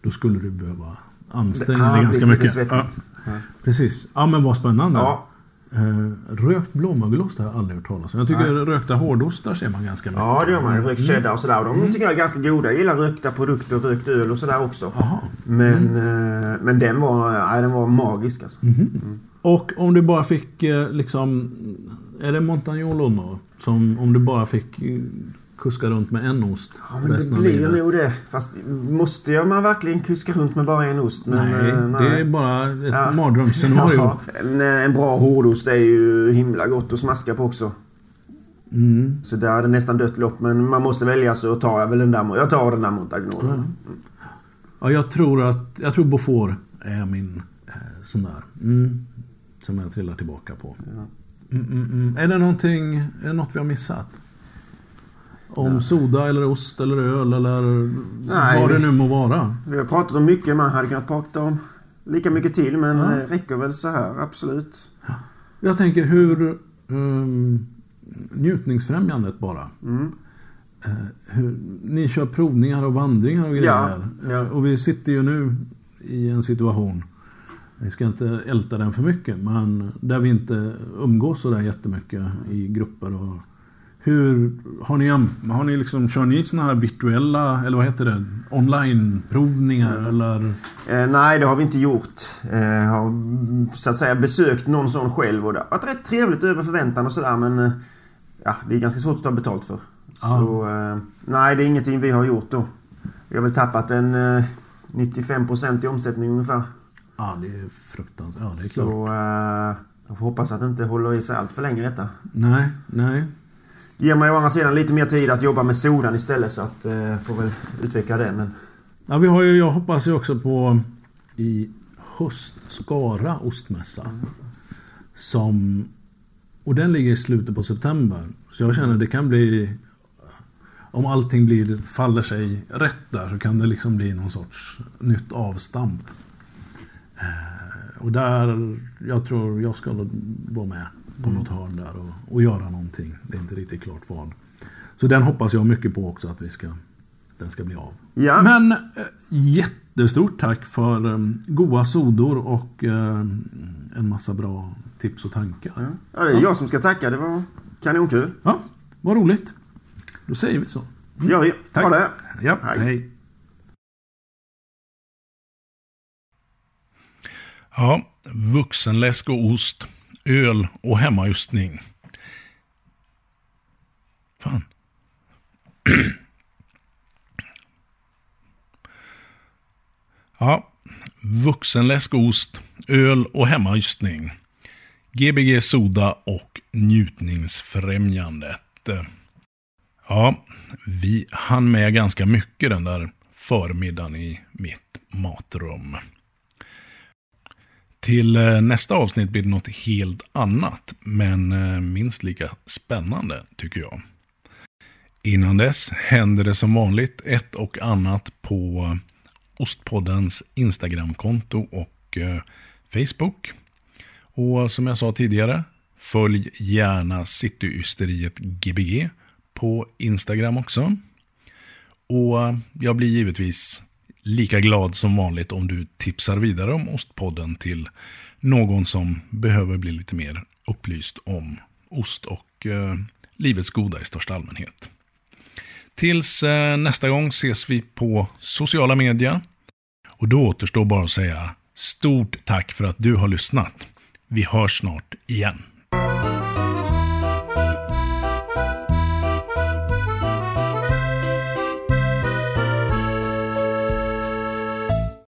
då skulle du behöva anstränga Ja, dig det ganska mycket. svettigt. Ja. Precis. Ja, men vad spännande. Ja. Eh, rökt blåmögelost har jag aldrig hört talas om. Jag tycker rökta hårdostar ser man ganska mycket. Ja, det gör man. Rökt Mm. cheddar och sådär. Och de tycker jag är ganska goda. Jag gillar rökta produkter, rökt öl och sådär också. Men, eh, men den var, ja, den var magisk alltså. Mhm. Och om du bara fick eh, liksom... Är det Montagnolo? Som om du bara fick eh, kuska runt med en ost. Ja, men det blir nog det. Fast måste jag man verkligen kuska runt med bara en ost? Men, nej, eh, nej, det är bara ett ja. mardrömsscenario. <laughs> Ja, en, en bra hårdost är ju himla gott att smaska på också. Mm. Så där är det nästan dött lopp. Men man måste välja så tar jag väl den där. Jag tar den där Montagnolo. Mm. Ja, jag tror att... Jag tror Beaufort är min eh, sån där. Mm. Som jag trillar tillbaka på. Ja. Mm, mm, mm. är det någonting... Är det något vi har missat? Om ja. soda eller ost eller öl eller Nej, vad det nu må vara. Vi har pratat om mycket. Man hade kunnat prata om lika mycket till. Men ja. det räcker väl så här, absolut. Jag tänker hur... Um, njutningsfrämjandet bara. Mm. Uh, hur, ni kör provningar och vandringar och grejer. Ja, ja. Uh, och vi sitter ju nu i en situation vi ska inte älta den för mycket, men där vi inte umgås så där jättemycket i grupper. Och hur, har ni, har ni liksom, kör ni såna här virtuella, eller vad heter det, online-provningar mm. eller? Eh, nej, det har vi inte gjort. Eh, har så att säga besökt någon sån själv och det har varit rätt trevligt över förväntan och sådär men eh, ja, det är ganska svårt att ta betalt för. Ah. Så eh, nej, det är ingenting vi har gjort då. Vi har väl tappat en 95% eh, i omsättning ungefär. Ja, det är fruktansvärt. Ja, det är klart. Så uh, jag får hoppas att det inte håller i sig allt för länge detta. Nej, nej. Ger mig å andra sidan lite mer tid att jobba med sodan istället så att Eh, får väl utveckla det. Men... Ja, vi har ju, jag hoppas ju också på i höst Skara ostmässa. Mm. Som... Och den ligger i slutet på september. Så jag känner det kan bli... Om allting blir, faller sig rätt där så kan det liksom bli någon sorts nytt avstamp. Eh, och där, jag tror jag ska vara med på mm. något hörn där och, och göra någonting. Det är inte riktigt klart vad. Så den hoppas jag mycket på också att vi ska, den ska bli av. Ja. Men eh, jättestort tack för eh, goa sodor och eh, en massa bra tips och tankar. Ja, ja det är jag som ska tacka. Det var kanonkul. Ja, vad roligt. Då säger vi så. Mm. Ja, ja. Tack. Ha det. Ja, hej. hej. Ja, vuxenläsk och ost, öl och hemmajustning. Fan. <clears throat> ja, vuxenläsk och ost, öl och hemmajustning. Gbg Soda och Njutningsfrämjandet. Ja, vi hann med ganska mycket den där förmiddagen i mitt matrum. Till eh, nästa avsnitt blir det något helt annat, men eh, minst lika spännande tycker jag. Innan dess händer det som vanligt ett och annat på eh, Ostpoddens Instagramkonto och Facebook. Och som jag sa tidigare, följ gärna Cityysteriet Gbg på Instagram också. Och jag blir givetvis lika glad som vanligt om du tipsar vidare om Ostpodden till någon som behöver bli lite mer upplyst om ost och eh, livets goda i största allmänhet. Tills eh, nästa gång ses vi på sociala medier. Och då återstår bara att säga stort tack för att du har lyssnat. Vi hörs snart igen.